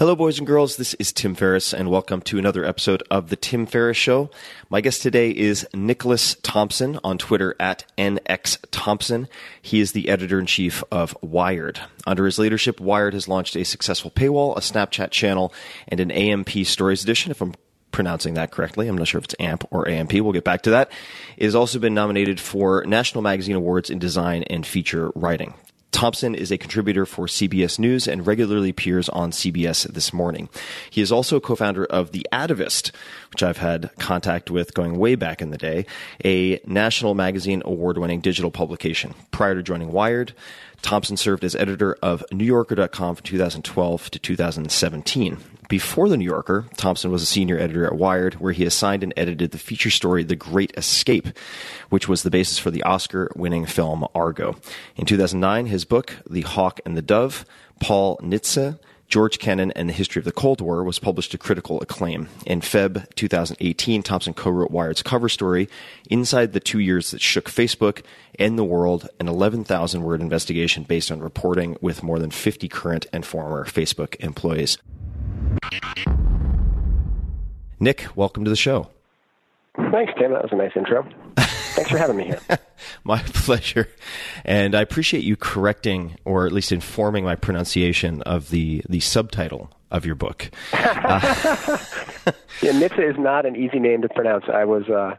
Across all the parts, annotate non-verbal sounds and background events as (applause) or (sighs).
Hello, boys and girls. This is Tim Ferriss, and welcome to another episode of The Tim Ferriss Show. My guest today is Nicholas Thompson on Twitter at NX Thompson. He is the editor in chief of Wired. Under his leadership, Wired has launched a successful paywall, a Snapchat channel, and an AMP Stories edition, if I'm pronouncing that correctly. I'm not sure if it's AMP or AMP. We'll get back to that. It has also been nominated for National Magazine Awards in Design and Feature Writing. Thompson is a contributor for CBS News and regularly appears on CBS This Morning. He is also co-founder of The Atavist, which I've had contact with going way back in the day, a National Magazine award-winning digital publication. Prior to joining Wired, Thompson served as editor of NewYorker.com from 2012 to 2017. Before The New Yorker, Thompson was a senior editor at Wired, where he assigned and edited the feature story The Great Escape, which was the basis for the Oscar winning film Argo. In 2009, his book, The Hawk and the Dove, Paul Nitze, George Kennan and the History of the Cold War was published to critical acclaim. In Feb 2018, Thompson co-wrote Wired's cover story, Inside the Two Years That Shook Facebook and the World, an 11,000 word investigation based on reporting with more than 50 current and former Facebook employees. Nick, welcome to the show. Thanks, Tim. That was a nice intro. Thanks for having me here. (laughs) my pleasure. And I appreciate you correcting or at least informing my pronunciation of the, the subtitle of your book. Uh, (laughs) yeah, Nitze is not an easy name to pronounce. I was, uh,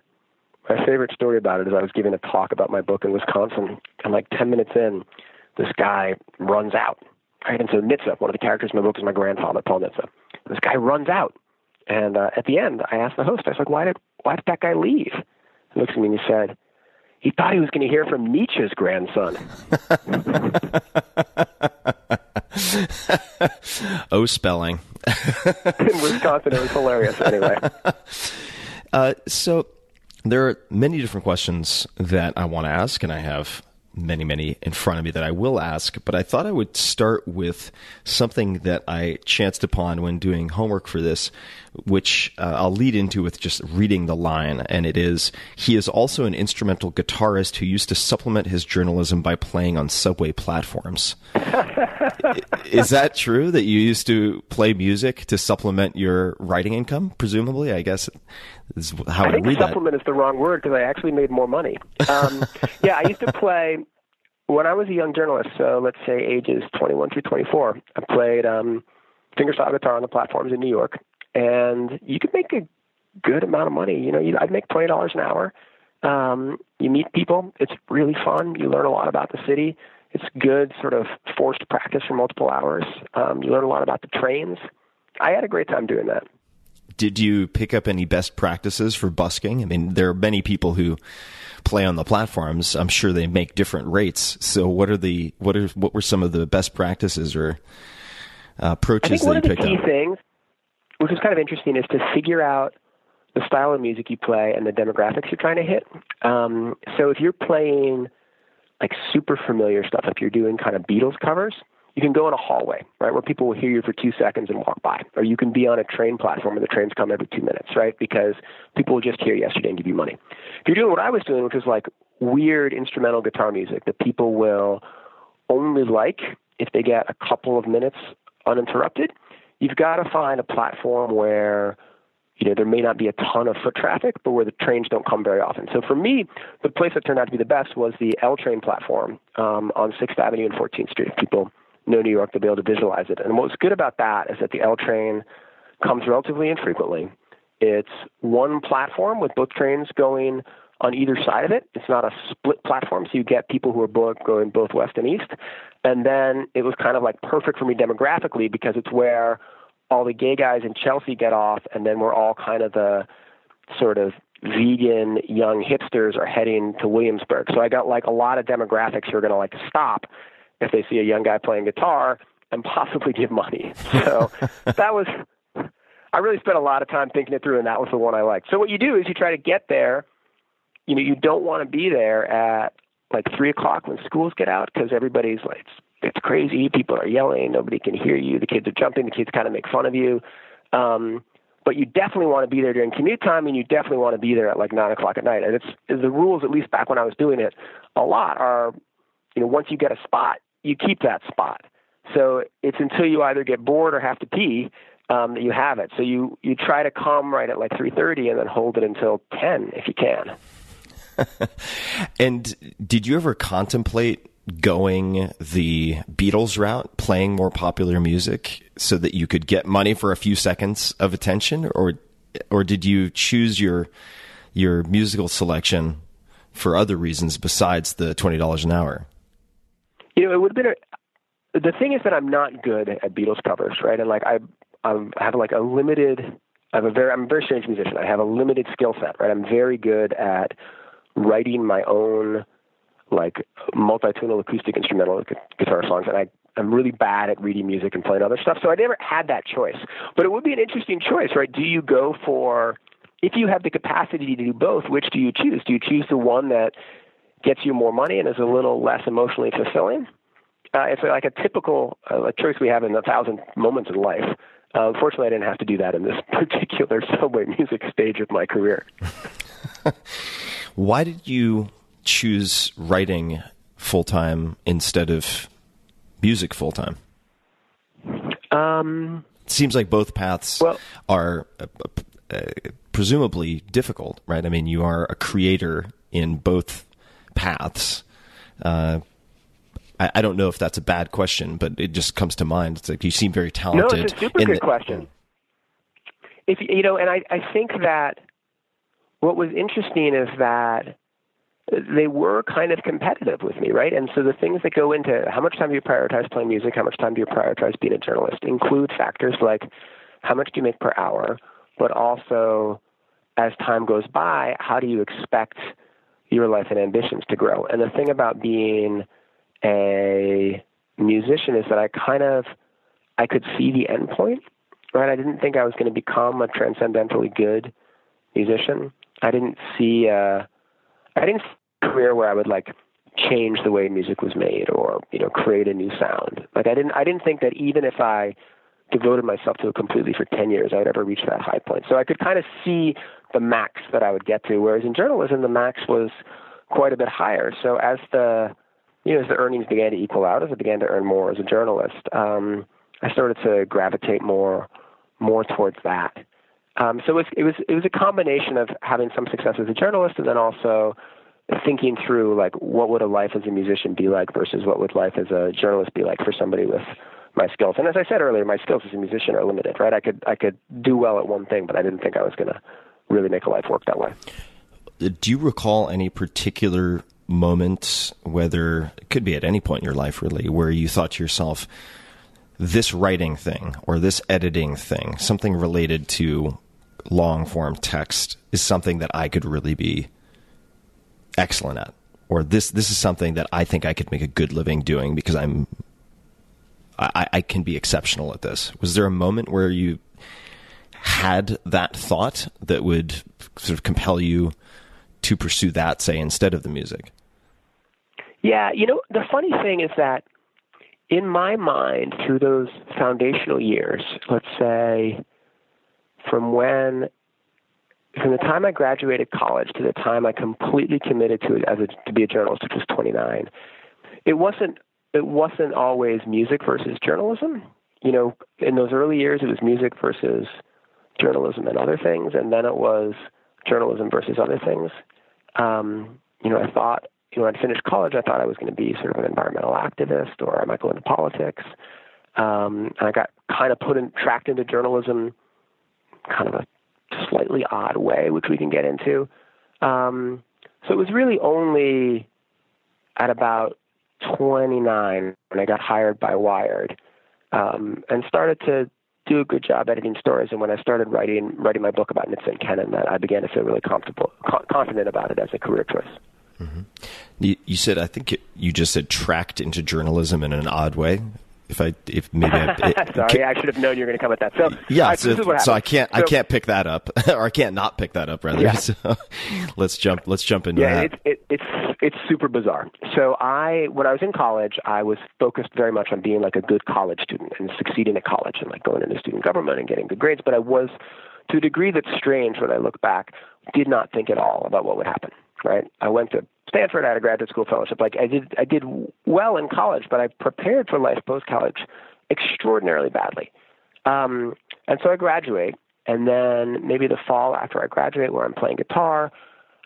my favorite story about it is I was giving a talk about my book in Wisconsin, and like 10 minutes in, this guy runs out. Right? And so Nitze, one of the characters in my book is my grandfather, Paul Nitze. This guy runs out. And uh, at the end, I asked the host, I was like, why did, why did that guy leave? He looks at me and he said, he thought he was going to hear from Nietzsche's grandson. (laughs) oh, spelling. (laughs) In Wisconsin, it was hilarious. Anyway. (laughs) Uh, so there are many different questions that I want to ask, and I have many, many in front of me that I will ask, but I thought I would start with something that I chanced upon when doing homework for this, which uh, I'll lead into with just reading the line. And it is He is also an instrumental guitarist who used to supplement his journalism by playing on subway platforms. (laughs) is that true that you used to play music to supplement your writing income? Presumably, I guess is how I, think read supplement that. is the wrong word because I actually made more money. Um, (laughs) yeah, I used to play when I was a young journalist. So let's say ages 21 through 24. I played um, fingerstyle guitar on the platforms in New York, and you could make a good amount of money. You know, you, I'd make twenty dollars an hour. Um, you meet people. It's really fun. You learn a lot about the city. It's good, sort of forced practice for multiple hours. Um, you learn a lot about the trains. I had a great time doing that did you pick up any best practices for busking? I mean, there are many people who play on the platforms. I'm sure they make different rates. So, what are the what are what were some of the best practices or uh, approaches I think one that you of the key up? things, which is kind of interesting, is to figure out the style of music you play and the demographics you're trying to hit. Um, so, if you're playing like super familiar stuff, if you're doing kind of Beatles covers, you can go in a hallway, right, where people will hear you for two seconds and walk by. Or you can be on a train platform where the trains come every two minutes, right, because people will just hear yesterday and give you money. If you're doing what I was doing, which is like weird instrumental guitar music that people will only like if they get a couple of minutes uninterrupted, you've got to find a platform where you know, there may not be a ton of foot traffic, but where the trains don't come very often. So for me, the place that turned out to be the best was the L train platform um, on 6th Avenue and 14th Street. People know New York, they'll be able to visualize it. And what's good about that is that the L train comes relatively infrequently. It's one platform with both trains going on either side of it. It's not a split platform, so you get people who are both going both west and east. And then it was kind of like perfect for me demographically because it's where all the gay guys in Chelsea get off, and then we're all kind of the sort of vegan young hipsters are heading to Williamsburg. So I got like a lot of demographics who are going to like stop if they see a young guy playing guitar and possibly give money. So (laughs) that was, I really spent a lot of time thinking it through, and that was the one I liked. So what you do is you try to get there. You know, you don't want to be there at like three o'clock when schools get out because everybody's like, it's, crazy. People are yelling. Nobody can hear you. The kids are jumping. The kids kind of make fun of you. Um, but you definitely want to be there during commute time, and you definitely want to be there at like nine o'clock at night. And it's the rules, at least back when I was doing it, a lot are, you know, once you get a spot, you keep that spot. So it's until you either get bored or have to pee um, that you have it. So you you try to come right at like three thirty and then hold it until ten if you can. (laughs) and did you ever contemplate going the Beatles route, playing more popular music so that you could get money for a few seconds of attention, or or did you choose your your musical selection for other reasons besides the twenty dollars an hour? You know, it would have been a, the thing is that I'm not good at Beatles covers, right? And like I, I have like a limited. I have a very. I'm a very strange musician. I have a limited skill set, right? I'm very good at writing my own like multi-tonal acoustic instrumental guitar songs, and I I'm really bad at reading music and playing other stuff. So I never had that choice. But it would be an interesting choice, right? Do you go for if you have the capacity to do both, which do you choose? Do you choose the one that gets you more money and is a little less emotionally fulfilling. Uh, it's like a typical uh, choice we have in a thousand moments in life. Uh, unfortunately, I didn't have to do that in this (laughs) particular (laughs) subway music stage of my career. (laughs) Why did you choose writing full time instead of music full time? Um, it seems like both paths well, are uh, uh, presumably difficult, right? I mean, you are a creator in both paths. Uh, I, I, don't know if that's a bad question, but it just comes to mind. It's like you seem very talented. No, it's a super good the, question. If you know, and I, I think that what was interesting is that they were kind of competitive with me, right? And so the things that go into how much time do you prioritize playing music, how much time do you prioritize being a journalist, include factors like how much do you make per hour, but also as time goes by, how do you expect your life and ambitions to grow. And the thing about being a musician is that I kind of I could see the end point, right? I didn't think I was going to become a transcendentally good musician. I didn't see a, I didn't see a career where I would like change the way music was made or you know create a new sound. Like I didn't I didn't think that even if I devoted myself to it completely for 10 years, I would ever reach that high point. So I could kind of see the max that I would get to. Whereas in journalism, the max was quite a bit higher. So as the you know as the earnings began to equal out, as I began to earn more as a journalist, um, I started to gravitate more more towards that. Um, so it was, it was it was a combination of having some success as a journalist and then also thinking through like what would a life as a musician be like versus what would life as a journalist be like for somebody with my skills. And as I said earlier, my skills as a musician are limited, right? I could I could do well at one thing, but I didn't think I was going to really make a life work that way. Do you recall any particular moments, whether it could be at any point in your life, really, where you thought to yourself, this writing thing or this editing thing, something related to long form text, is something that I could really be excellent at, or this this is something that I think I could make a good living doing because I'm I, I can be exceptional at this. Was there a moment where you had that thought that would sort of compel you to pursue that, say, instead of the music? Yeah, you know, the funny thing is that in my mind, through those foundational years, let's say from when, from the time I graduated college to the time I completely committed to it as a, to be a journalist, which was 29, it wasn't it wasn't always music versus journalism. You know, in those early years, it was music versus journalism and other things, and then it was journalism versus other things. Um, you know, I thought, you know, when I finished college, I thought I was going to be sort of an environmental activist, or I might go into politics. Um, and I got kind of put in, tracked into journalism, kind of a slightly odd way, which we can get into. Um, so it was really only at about 29 when I got hired by Wired um, and started to do a good job editing stories. And when I started writing writing my book about Nitze and Kennan, that I began to feel really comfortable, co- confident about it as a career choice. Mm-hmm. You, you, said, I think you just said tracked into journalism in an odd way if I if maybe I, it, (laughs) sorry can, I should have known you were going to come at that. So (laughs) yeah, I, so, so, I can't so, I can't pick that up (laughs) or I can't not pick that up rather. Yeah. So let's jump let's jump into yeah, that. It, it, it's it's super bizarre. So I when I was in college, I was focused very much on being like a good college student and succeeding at college and like going into student government and getting good grades. But I was to a degree that's strange when I look back, did not think at all about what would happen. Right? I went to Stanford. I had a graduate school fellowship. Like I did, I did well in college, but I prepared for life post college extraordinarily badly. Um, and so I graduate, and then maybe the fall after I graduate, where I'm playing guitar,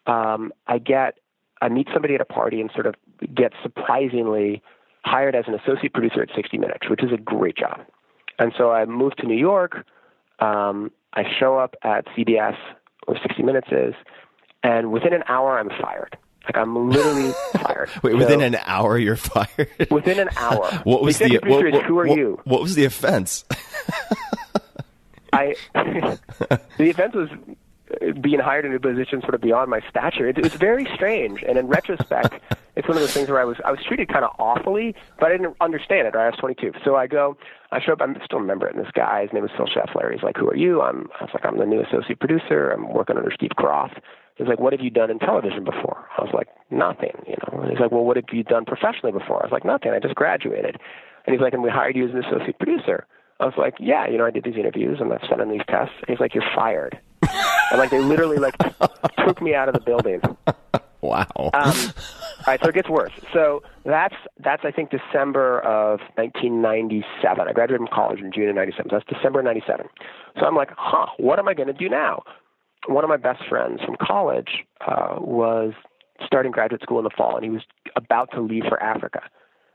um, I get I meet somebody at a party and sort of get surprisingly hired as an associate producer at 60 Minutes, which is a great job. And so I move to New York. Um, I show up at CBS, where 60 Minutes is, and within an hour, I'm fired. Like I'm literally (laughs) fired. Wait, so, within an hour you're fired? Within an hour. (laughs) what was the, the what, what, who are what, you? What was the offense? (laughs) I the offense was uh, being hired in a position sort of beyond my stature. It, it was very strange, and in retrospect, it's one of those things where I was I was treated kind of awfully, but I didn't understand it. Right? I was 22, so I go, I show up. I still remember it. And this guy, his name was Phil Scheffler. He's like, "Who are you?" I'm. I was like, "I'm the new associate producer. I'm working under Steve Kroft." He's like, "What have you done in television before?" I was like, "Nothing." You know. He's like, "Well, what have you done professionally before?" I was like, "Nothing. I just graduated." And he's like, "And we hired you as an associate producer." I was like, "Yeah, you know, I did these interviews and I've sent in these tests." And he's like, "You're fired." and like they literally like (laughs) took me out of the building. Wow. Um, all right, so it gets worse. So that's that's I think December of 1997. I graduated from college in June of '97. So that's December of '97. So I'm like, huh, what am I going to do now? One of my best friends from college uh, was starting graduate school in the fall, and he was about to leave for Africa.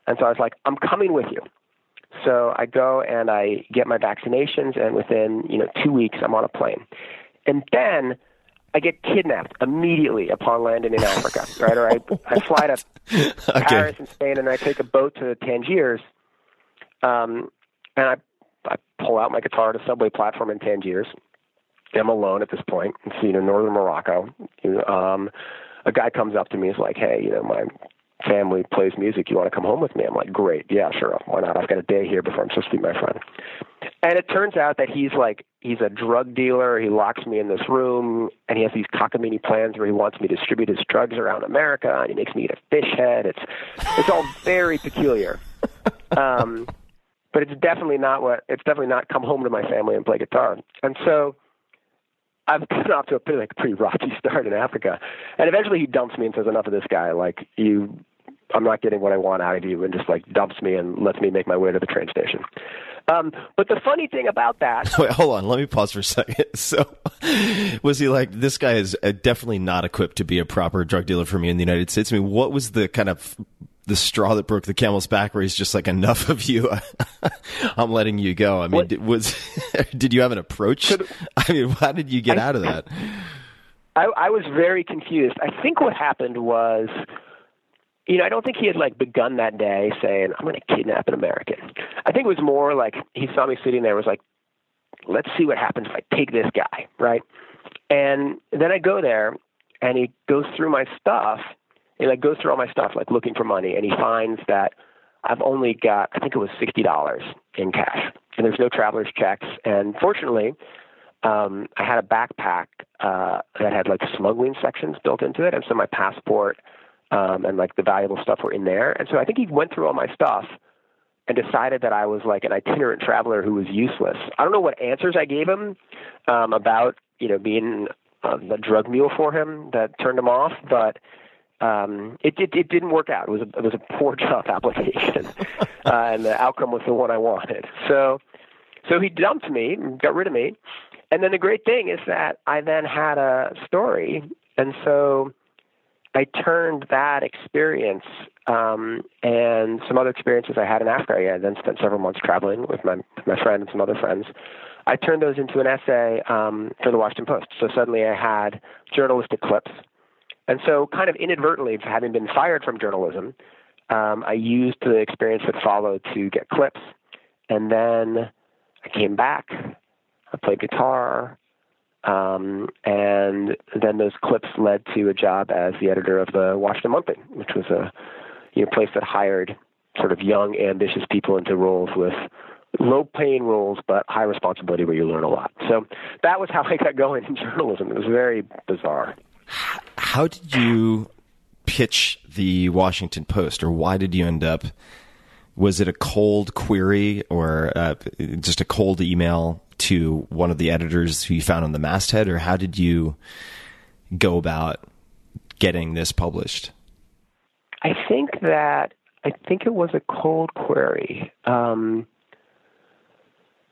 And so I was like, I'm coming with you. So I go and I get my vaccinations, and within you know two weeks, I'm on a plane. And then I get kidnapped immediately upon landing in Africa, (laughs) right? Or I, I fly to (laughs) okay. Paris and Spain, and I take a boat to Tangiers, um, and I I pull out my guitar at a subway platform in Tangiers, am alone at this point. It's you know northern Morocco. Um, a guy comes up to me. He's like, "Hey, you know, my family plays music. You want to come home with me? I'm like, great, yeah, sure, why not? I've got a day here before I'm supposed to meet my friend. And it turns out that he's like he's a drug dealer. He locks me in this room, and he has these cockamamie plans where he wants me to distribute his drugs around America, and he makes me eat a fish head. It's it's all very peculiar. (laughs) Um, but it's definitely not what it's definitely not come home to my family and play guitar. And so I've been off to a pretty, like pretty rocky (laughs) start in Africa, and eventually he dumps me and says, "Enough of this guy. Like you, I'm not getting what I want out of you," and just like dumps me and lets me make my way to the train station. Um, but the funny thing about that, (laughs) Wait, hold on. Let me pause for a second. (laughs) So, was he like, this guy is uh, definitely not equipped to be a proper drug dealer for me in the United States? I mean, what was the kind of the straw that broke the camel's back where he's just like, enough of you. (laughs) I'm letting you go. I mean, did, was, (laughs) did you have an approach? (laughs) I mean, how did you get I- out of that? I, I was very confused. I think what happened was, you know, I don't think he had like begun that day saying, I'm going to kidnap an American. I think it was more like he saw me sitting there, was like, let's see what happens if I take this guy, right? And then I go there and he goes through my stuff. He like goes through all my stuff, like looking for money, and he finds that I've only got, I think it was sixty dollars in cash, and there's no traveler's checks. And fortunately, um, I had a backpack uh, that had like smuggling sections built into it, and so my passport um, and like the valuable stuff were in there. And so I think he went through all my stuff and decided that I was like an itinerant traveler who was useless. I don't know what answers I gave him um, about you know being uh, the drug mule for him that turned him off, but um, it, it it didn't work out. It was a, it was a poor job (laughs) application, (laughs) uh, and the outcome was the one I wanted. So so he dumped me, got rid of me, and then the great thing is that I then had a story, and so I turned that experience um, and some other experiences I had in Africa. I then spent several months traveling with my my friend and some other friends. I turned those into an essay um, for the Washington Post. So suddenly I had journalistic clips, and so kind of inadvertently, having been fired from journalism, um, I used the experience that followed to get clips, and then I came back. I played guitar. Um, and then those clips led to a job as the editor of the Washington Monthly, which was a you know, place that hired sort of young, ambitious people into roles with low paying roles but high responsibility where you learn a lot. So that was how I got going in journalism. It was very bizarre. How did you pitch the Washington Post, or why did you end up? Was it a cold query or uh, just a cold email to one of the editors who you found on the masthead, or how did you go about getting this published? I think that I think it was a cold query. Um,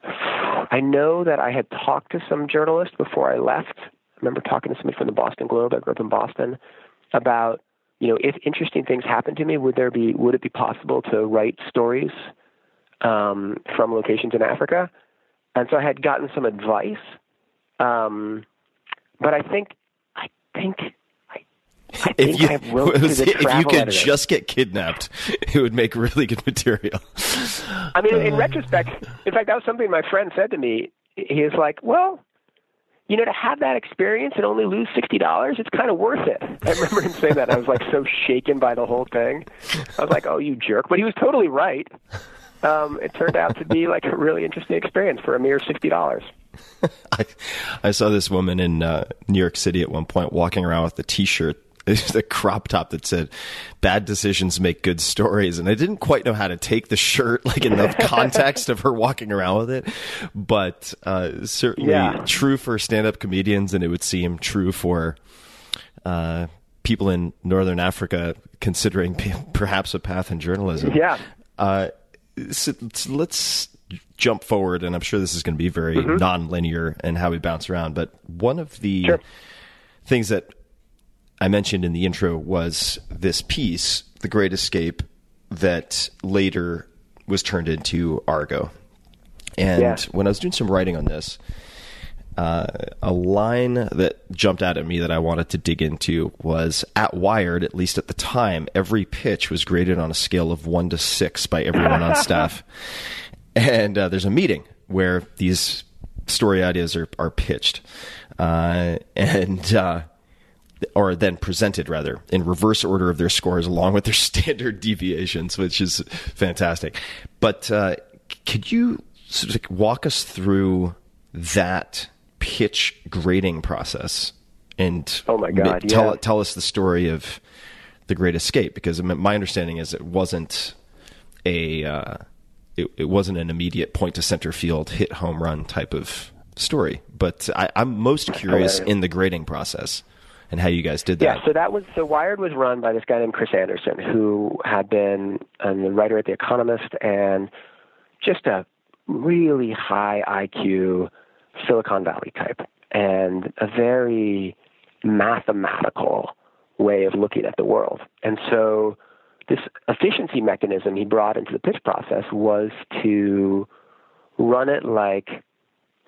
I know that I had talked to some journalists before I left. I remember talking to somebody from the Boston Globe. I grew up in Boston about you know if interesting things happened to me, would there be would it be possible to write stories um, from locations in Africa? And so I had gotten some advice, um, but I think I think I, I If think you, I wrote (laughs) to the if you could editor. just get kidnapped, (laughs) it would make really good material. I mean, in retrospect, in fact, that was something my friend said to me. He was like, "Well, you know, to have that experience and only lose sixty dollars, it's kind of worth it." (laughs) I remember him saying that. I was like so shaken by the whole thing. I was like, "Oh, you jerk!" But he was totally right. Um, it turned out to be like a really interesting experience for a mere sixty dollars. (laughs) I, I saw this woman in uh, New York City at one point walking around with a T-shirt, the crop top that said "Bad decisions make good stories," and I didn't quite know how to take the shirt, like in the (laughs) context of her walking around with it. But uh, certainly Yeah. true for stand-up comedians, and it would seem true for uh, people in Northern Africa considering perhaps a path in journalism. Yeah. Uh, so, so let's jump forward, and I'm sure this is going to be very Mm-hmm. non-linear and how we bounce around. But one of the Sure. things that I mentioned in the intro was this piece, "The Great Escape," that later was turned into Argo. And Yeah. when I was doing some writing on this, uh, a line that jumped out at me that I wanted to dig into was at Wired, at least at the time, every pitch was graded on a scale of one to six by everyone on staff. (laughs) And uh, there's a meeting where these story ideas are, are pitched. Uh, and uh, or then presented rather in reverse order of their scores along with their (laughs) standard deviations, which is fantastic. But uh, could you sort of walk us through that pitch grading process and oh my god, tell yeah. tell us the story of the Great Escape because my understanding is it wasn't a uh, it, it wasn't an immediate point to center field hit home run type of story, but I, I'm most curious in the grading process and how you guys did that. Yeah, so that was so Wired was run by this guy named Chris Anderson, who had been um, a writer at The Economist and just a really high IQ Silicon Valley type and a very mathematical way of looking at the world. And so this efficiency mechanism he brought into the pitch process was to run it like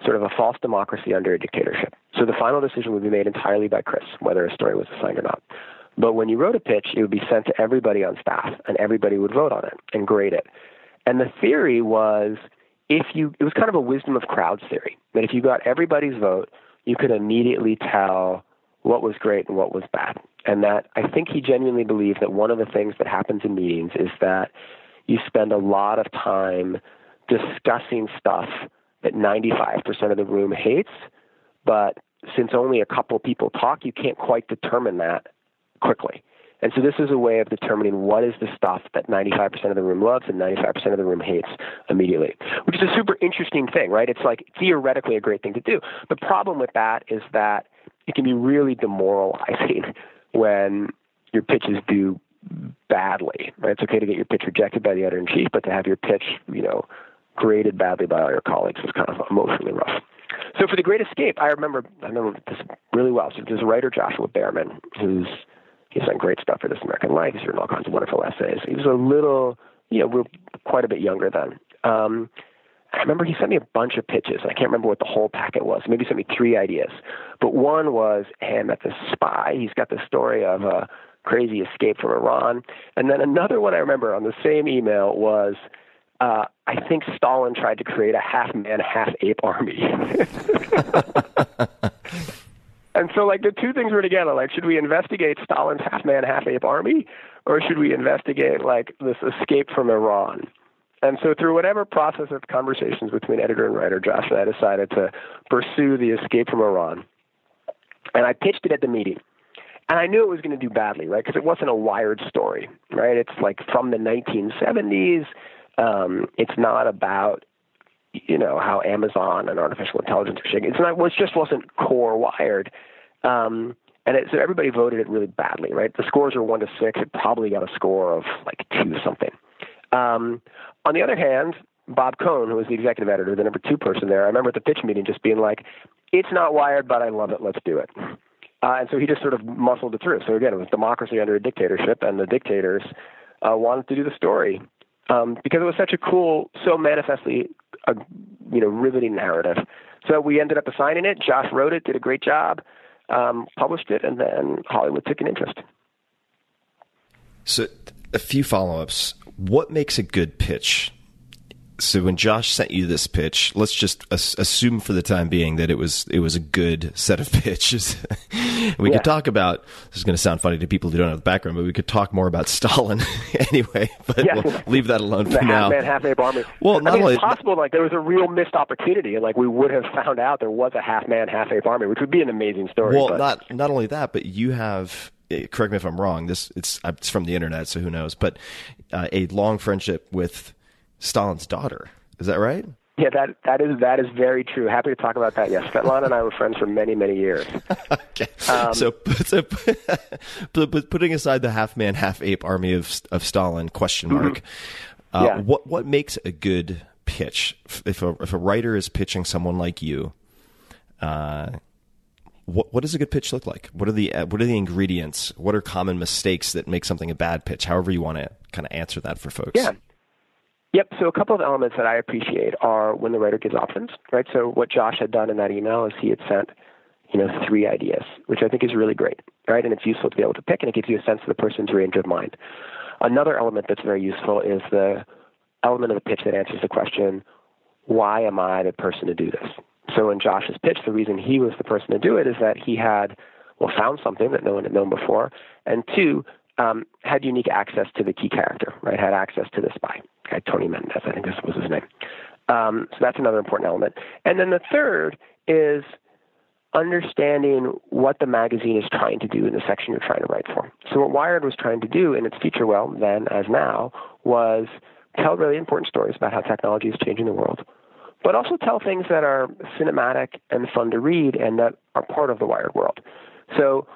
sort of a false democracy under a dictatorship. So the final decision would be made entirely by Chris, whether a story was assigned or not. But when you wrote a pitch, it would be sent to everybody on staff, and everybody would vote on it and grade it. And the theory was if you, it was kind of a wisdom of crowds theory, that if you got everybody's vote, you could immediately tell what was great and what was bad. And that I think he genuinely believed that one of the things that happens in meetings is that you spend a lot of time discussing stuff that 95% of the room hates, but since only a couple people talk, you can't quite determine that quickly. And so this is a way of determining what is the stuff that 95% of the room loves and 95% of the room hates immediately, which is a super interesting thing, right? It's like theoretically a great thing to do. The problem with that is that it can be really demoralizing (laughs) when your pitches do badly, right? It's okay to get your pitch rejected by the editor in chief, but to have your pitch, you know, graded badly by all your colleagues was kind of emotionally rough. So for the Great Escape, I remember I remember this really well. So there's a writer Joshua Bearman who's he's done great stuff for This American Life. He's written all kinds of wonderful essays. He was a little, you know, we're quite a bit younger then. Um, I remember he sent me a bunch of pitches. I can't remember what the whole packet was. Maybe he sent me three ideas. But one was, hey, I met this spy. He's got the story of a crazy escape from Iran. And then another one I remember on the same email was, uh, I think Stalin tried to create a half man, half ape army. (laughs) and so, like, the two things were together. Like, should we investigate Stalin's half man, half ape army, or should we investigate, like, this escape from Iran? And so, through whatever process of conversations between editor and writer, Josh and I decided to pursue the escape from Iran. And I pitched it at the meeting. And I knew it was going to do badly, right? Because it wasn't a wired story, right? It's like from the 1970s. Um, it's not about you know how Amazon and artificial intelligence are shaking. It's not. It just wasn't core wired. Um, and it, so everybody voted it really badly, right? The scores are one to six. It probably got a score of like two something. Um, on the other hand, Bob Cohn, who was the executive editor, the number two person there, I remember at the pitch meeting just being like, "It's not wired, but I love it. Let's do it." Uh, and so he just sort of muscled it through. So again, it was democracy under a dictatorship, and the dictators uh, wanted to do the story um, because it was such a cool, so manifestly, a, you know, riveting narrative. So we ended up assigning it. Josh wrote it, did a great job, um, published it, and then Hollywood took an interest. So, a few follow ups. What makes a good pitch? So when Josh sent you this pitch, let's just assume for the time being that it was it was a good set of (laughs) pitches. we yeah. could talk about this is going to sound funny to people who don't have the background, but we could talk more about (laughs) Stalin (laughs) anyway. But yeah. we'll leave that alone the for now. Half man, half ape army. Well, not I mean, only it's possible like there was a real missed opportunity, and like we would have found out there was a half man, half ape army, which would be an amazing story. Well, but. not not only that, but you have eh, correct me if I'm wrong. This it's it's from the internet, so who knows? But uh, a long friendship with Stalin's daughter. Is that right? Yeah, that that is that is very true. Happy to talk about that. Yes, Svetlana and I were friends for many many years. (laughs) okay, um, so (laughs) so but putting aside the half man half ape army of of Stalin question mark, mm-hmm. uh, yeah. what what makes a good pitch? If a if a writer is pitching someone like you, uh, what what does a good pitch look like? What are the uh, what are the ingredients? What are common mistakes that make something a bad pitch? However you want to kind of answer that for folks. Yeah. Yep. So a couple of elements that I appreciate are when the writer gives options, right? So what Josh had done in that email is he had sent, you know, three ideas, which I think is really great, right? And it's useful to be able to pick, and it gives you a sense of the person's range of mind. Another element that's very useful is the element of the pitch that answers the question, why am I the person to do this? So in Josh's pitch, the reason he was the person to do it is that he had well, found something that no one had known before, and two, um, had unique access to the key character, right? Had access to the spy, guy Tony Mendez, I think this was his name. Um, so that's another important element. And then the third is understanding what the magazine is trying to do in the section you're trying to write for. So what Wired was trying to do in its feature well then as now was tell really important stories about how technology is changing the world, but also tell things that are cinematic and fun to read and that are part of the Wired world. So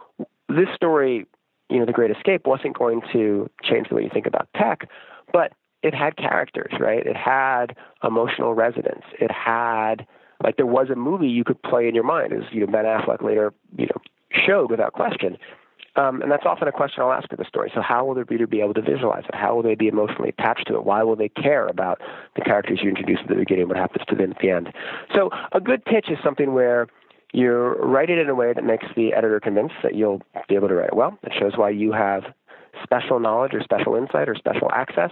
this story, you know, The Great Escape wasn't going to change the way you think about tech, but it had characters, right? It had emotional resonance. It had like there was a movie you could play in your mind, as you know Ben Affleck later you know showed without question. Um, and that's often a question I'll ask of the story. So, how will the reader be able to visualize it? How will they be emotionally attached to it? Why will they care about the characters you introduce at the beginning? What happens to them at the end? So, a good pitch is something where you write it in a way that makes the editor convinced that you'll be able to write it well. It shows why you have special knowledge or special insight or special access.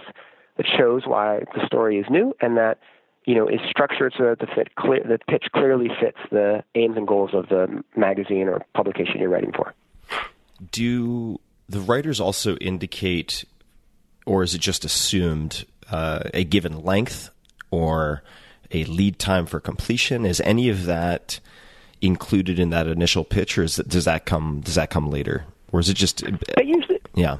It shows why the story is new and that you know, is structured so that the fit clear, the pitch clearly fits the aims and goals of the magazine or publication you're writing for. Do the writers also indicate, or is it just assumed, uh, a given length or a lead time for completion? Is any of that included in that initial pitch, or that, does that come does that come later, or is it just? usually, yeah.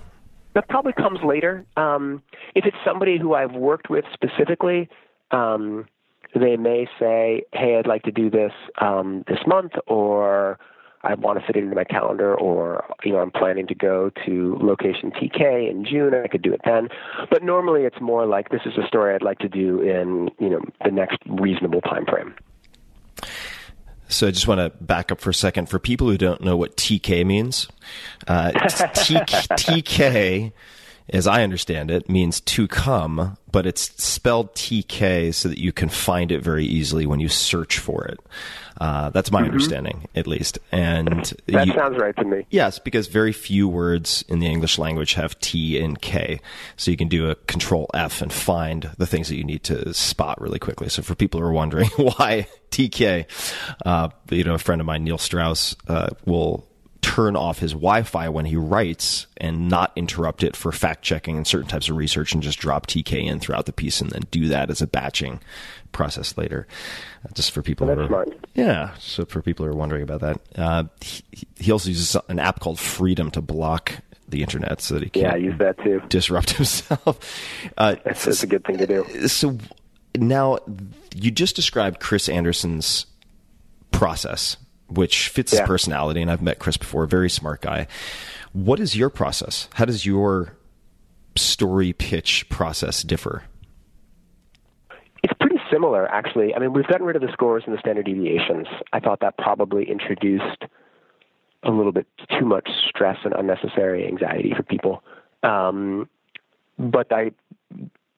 That probably comes later. Um, if it's somebody who I've worked with specifically, um, they may say, "Hey, I'd like to do this um, this month," or "I want to fit it into my calendar," or you know, I'm planning to go to location TK in June. I could do it then. But normally, it's more like this is a story I'd like to do in you know the next reasonable time frame. So I just want to back up for a second. For people who don't know what TK means, uh, TK as I understand it, means to come, but it's spelled TK so that you can find it very easily when you search for it. Uh, that's my mm-hmm. understanding, at least. And that you, sounds right to me. Yes, because very few words in the English language have T and K, so you can do a Control F and find the things that you need to spot really quickly. So for people who are wondering (laughs) why TK, uh, you know, a friend of mine, Neil Strauss, uh, will turn off his Wi-Fi when he writes and not interrupt it for fact checking and certain types of research, and just drop TK in throughout the piece, and then do that as a batching process later. Uh, just for people well, who are, yeah, so for people who are wondering about that, uh, he, he, also uses an app called Freedom to block the internet so that he can yeah use that too disrupt (laughs) himself. Uh, that's, that's a good thing to do. So now you just described Chris Anderson's process which fits yeah. his personality. And I've met Chris before, very smart guy. What is your process? How does your story pitch process differ? It's pretty similar, actually. I mean, we've gotten rid of the scores and the standard deviations. I thought that probably introduced a little bit too much stress and unnecessary anxiety for people. Um, but I,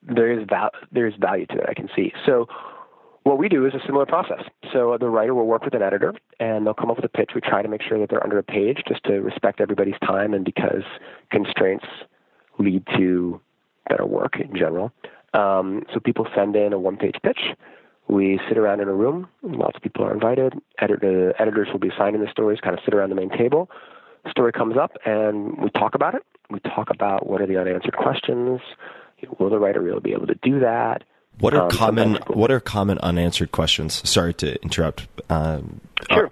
there is val- there is value to it. I can see. So what we do is a similar process. So the writer will work with an editor, and they'll come up with a pitch. We try to make sure that they're under a page, just to respect everybody's time, and because constraints lead to better work in general. Um, so people send in a one-page pitch. We sit around in a room. Lots of people are invited. Editor, editors will be assigning the stories, kind of sit around the main table. Story comes up, and we talk about it. We talk about what are the unanswered questions. Will the writer really be able to do that? What are um, common What are common unanswered questions? Sorry to interrupt. Um, sure.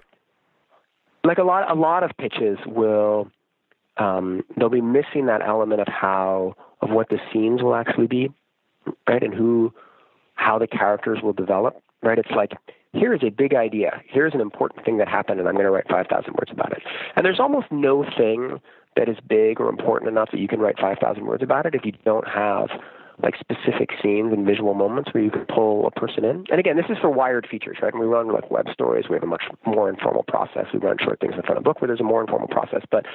Like a lot, a lot of pitches will um, they'll be missing that element of how of what the scenes will actually be, right, and who how the characters will develop. Right. It's like here is a big idea. Here's an important thing that happened, and I'm going to write 5,000 words about it. And there's almost no thing that is big or important enough that you can write 5,000 words about it if you don't have like specific scenes and visual moments where you can pull a person in. And again, this is for wired features, right? And we run like web stories. We have a much more informal process. We run short things in front of book where there's a more informal process. But,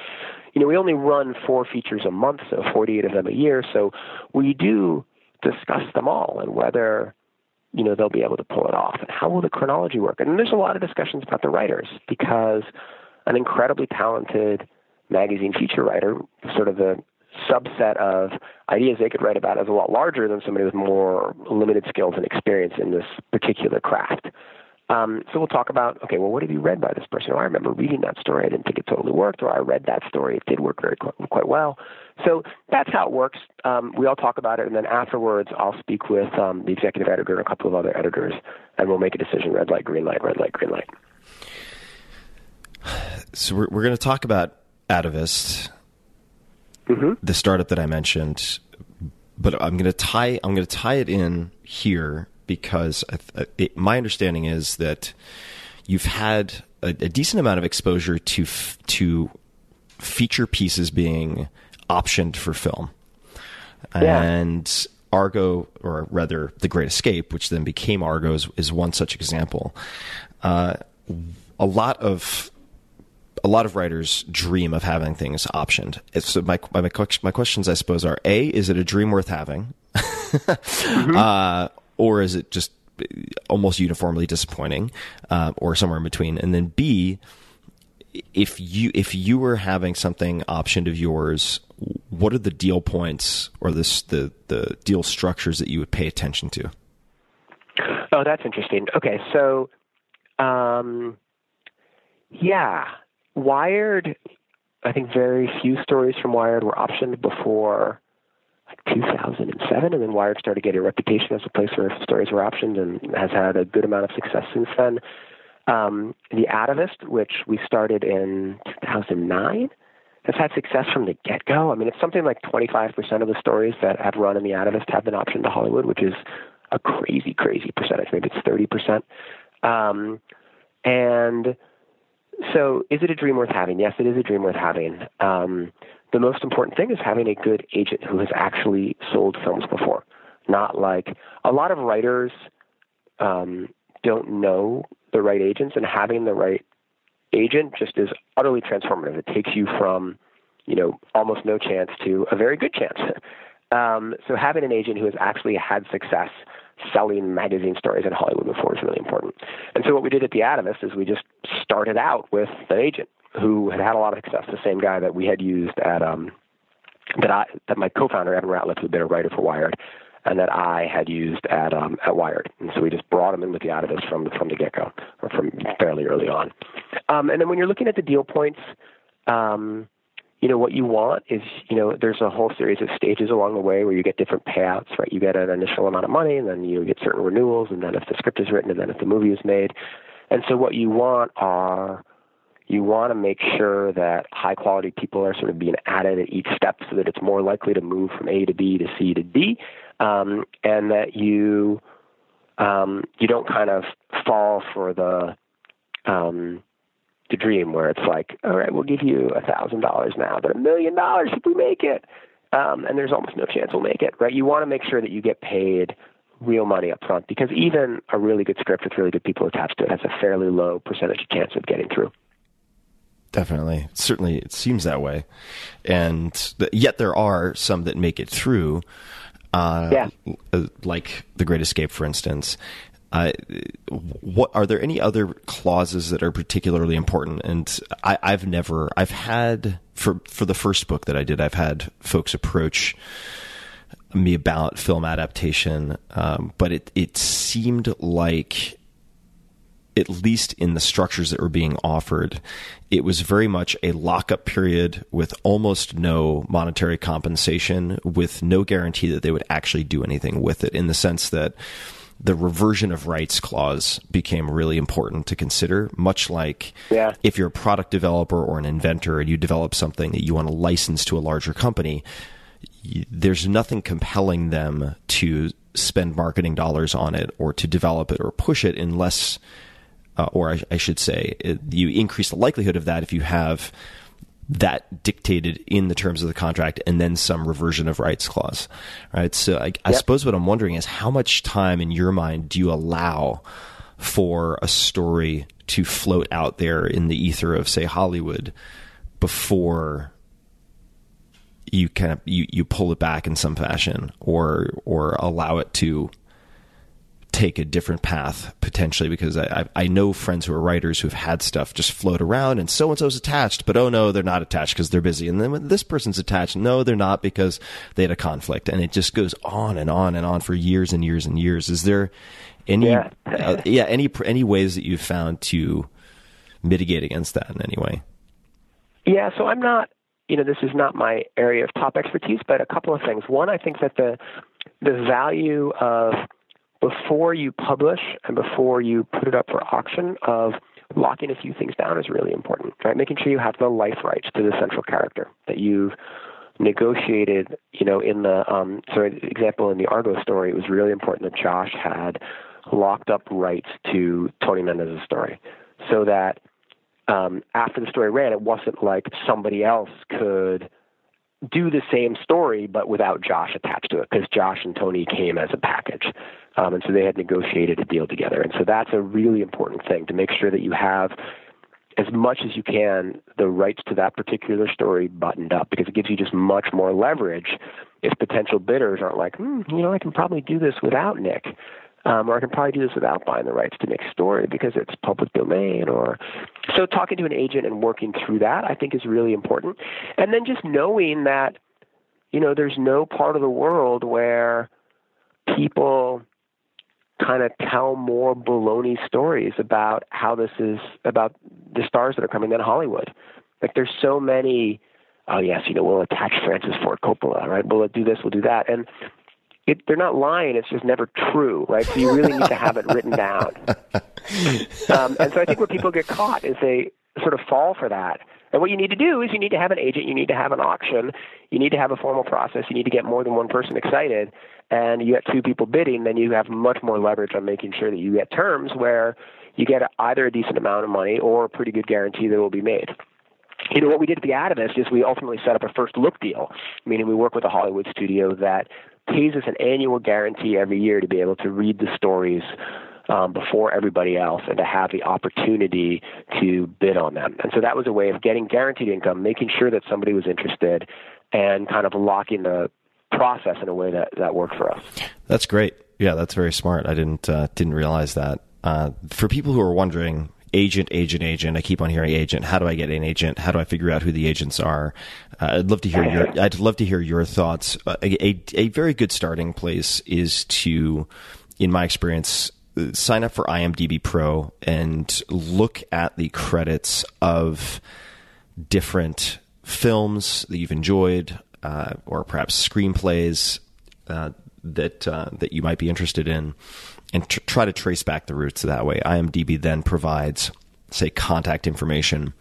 you know, we only run four features a month, so 48 of them a year. So we do discuss them all and whether, you know, they'll be able to pull it off and how will the chronology work. And there's a lot of discussions about the writers because an incredibly talented magazine feature writer, sort of the subset of ideas they could write about is a lot larger than somebody with more limited skills and experience in this particular craft. Um, so we'll talk about, okay, well, what have you read by this person? Oh, I remember reading that story. I didn't think it totally worked, or I read that story. It did work very quite well. So that's how it works. Um, we all talk about it, and then afterwards, I'll speak with um, the executive editor and a couple of other editors, and we'll make a decision: red light, green light, red light, green light. So we're we're going to talk about Atavist, mm-hmm. the startup that I mentioned, but I'm going to tie I'm going to tie it in here because it, my understanding is that you've had a, a decent amount of exposure to f- to feature pieces being optioned for film, yeah. and Argo, or rather, The Great Escape, which then became Argo, is, is one such example. Uh, a lot of a lot of writers dream of having things optioned. So my my my questions, I suppose, are: A, is it a dream worth having, (laughs) mm-hmm. uh, or is it just almost uniformly disappointing, uh, or somewhere in between? And then B, if you if you were having something optioned of yours, what are the deal points or this the the deal structures that you would pay attention to? Oh, that's interesting. Okay, so um, yeah, Wired, I think very few stories from Wired were optioned before like 2007, and then Wired started getting a reputation as a place where stories were optioned and has had a good amount of success since then. Um, the Atavist, which we started in 2009, has had success from the get go. I mean, it's something like 25% of the stories that have run in the Atavist have been optioned to Hollywood, which is a crazy, crazy percentage. Maybe it's 30%. Um, and so, is it a dream worth having? Yes, it is a dream worth having. Um, the most important thing is having a good agent who has actually sold films before. Not like a lot of writers um, don't know the right agents, and having the right agent just is utterly transformative. It takes you from, you know, almost no chance to a very good chance. (laughs) Um, so having an agent who has actually had success selling magazine stories in Hollywood before is really important. And so what we did at the Atavist is we just started out with an agent who had had a lot of success, the same guy that we had used at um, that I that my co-founder Evan Ratliff, who'd been a writer for Wired, and that I had used at um, at Wired. And so we just brought him in with the Atavist from from the get-go, or from fairly early on. Um, and then when you're looking at the deal points. Um, you know what you want is you know there's a whole series of stages along the way where you get different payouts right? You get an initial amount of money and then you get certain renewals and then if the script is written and then if the movie is made. And so what you want are you want to make sure that high quality people are sort of being added at each step so that it's more likely to move from A to B to C to D, um, and that you um, you don't kind of fall for the um, the dream where it's like, all right, we'll give you a thousand dollars now, but a million dollars if we make it. Um, and there's almost no chance we'll make it, right? You want to make sure that you get paid real money up front because even a really good script with really good people attached to it has a fairly low percentage chance of getting through. Definitely. Certainly, it seems that way. And yet there are some that make it through. Uh, yeah. Like The Great Escape, for instance. Uh, what are there any other clauses that are particularly important? And I, I've never, I've had for for the first book that I did, I've had folks approach me about film adaptation, um, but it it seemed like at least in the structures that were being offered, it was very much a lockup period with almost no monetary compensation, with no guarantee that they would actually do anything with it, in the sense that the reversion of rights clause became really important to consider, much like yeah. if you're a product developer or an inventor and you develop something that you want to license to a larger company, there's nothing compelling them to spend marketing dollars on it or to develop it or push it unless, uh, or I, I, should say, it, you increase the likelihood of that if you have that dictated in the terms of the contract and then some reversion of rights clause right? So I, I suppose what i'm wondering is how much time in your mind do you allow for a story to float out there in the ether of say hollywood before you kind of you, you pull it back in some fashion or or allow it to take a different path potentially because I, I, know friends who are writers who've had stuff just float around and so and so's attached, but oh no, they're not attached because they're busy. And then when this person's attached, no, they're not because they had a conflict. And it just goes on and on and on for years and years and years. Is there any, Yeah. uh, yeah, any, any ways that you've found to mitigate against that in any way? Yeah, so I'm not, you know, this is not my area of top expertise, but a couple of things. One, I think that the the value of before you publish and before you put it up for auction of locking a few things down is really important, right? Making sure you have the life rights to the central character that you've negotiated, you know, in the um example in the Argo story, it was really important that Josh had locked up rights to Tony Mendez's story so that um, after the story ran, it wasn't like somebody else could do the same story but without Josh attached to it because Josh and Tony came as a package. Um, and so they had negotiated a deal together. And so that's a really important thing to make sure that you have as much as you can the rights to that particular story buttoned up because it gives you just much more leverage if potential bidders aren't like, hmm, you know, I can probably do this without Nick. Um, or I can probably do this without buying the rights to Nick's story because it's public domain. Or so talking to an agent and working through that, I think, is really important. And then just knowing that, you know, there's no part of the world where people kind of tell more baloney stories about how this is about the stars that are coming than Hollywood. Like there's so many. Oh yes, you know we'll attach Francis Ford Coppola, right? We'll do this, we'll do that, and it, they're not lying. It's just never true, right? So you really need to have it written down. (laughs) Um, and so I think where people get caught is they sort of fall for that. And what you need to do is you need to have an agent, you need to have an auction, you need to have a formal process, you need to get more than one person excited, and you get two people bidding, then you have much more leverage on making sure that you get terms where you get either a decent amount of money or a pretty good guarantee that it will be made. You know, what we did at the Atavist is we ultimately set up a first look deal, meaning we work with a Hollywood studio that pays us an annual guarantee every year to be able to read the stories um, before everybody else and to have the opportunity to bid on them. And so that was a way of getting guaranteed income, making sure that somebody was interested, and kind of locking the process in a way that, that worked for us. That's great. Yeah, that's very smart. I didn't uh, didn't realize that. Uh, for people who are wondering, agent, agent, agent. I keep on hearing agent. How do I get an agent? How do I figure out who the agents are? Uh, I'd love to hear your. (laughs) I'd love to hear your thoughts. Uh, a, a very good starting place is to, in my experience, sign up for IMDb Pro and look at the credits of different films that you've enjoyed, or perhaps screenplays uh, that uh, that you might be interested in, and tr- try to trace back the roots that way. IMDb then provides, say, contact information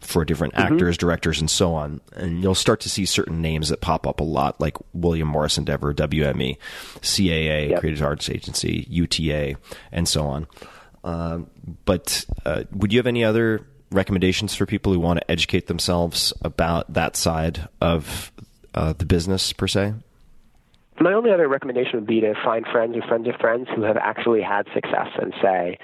for different actors, directors, and so on, and you'll start to see certain names that pop up a lot, like William Morris Endeavor, WME, CAA, Yep. Creative Arts Agency, UTA, and so on. Um, but uh, would you have any other recommendations for people who want to educate themselves about that side of uh, the business per se? My only other recommendation would be to find friends or friends of friends who have actually had success and say,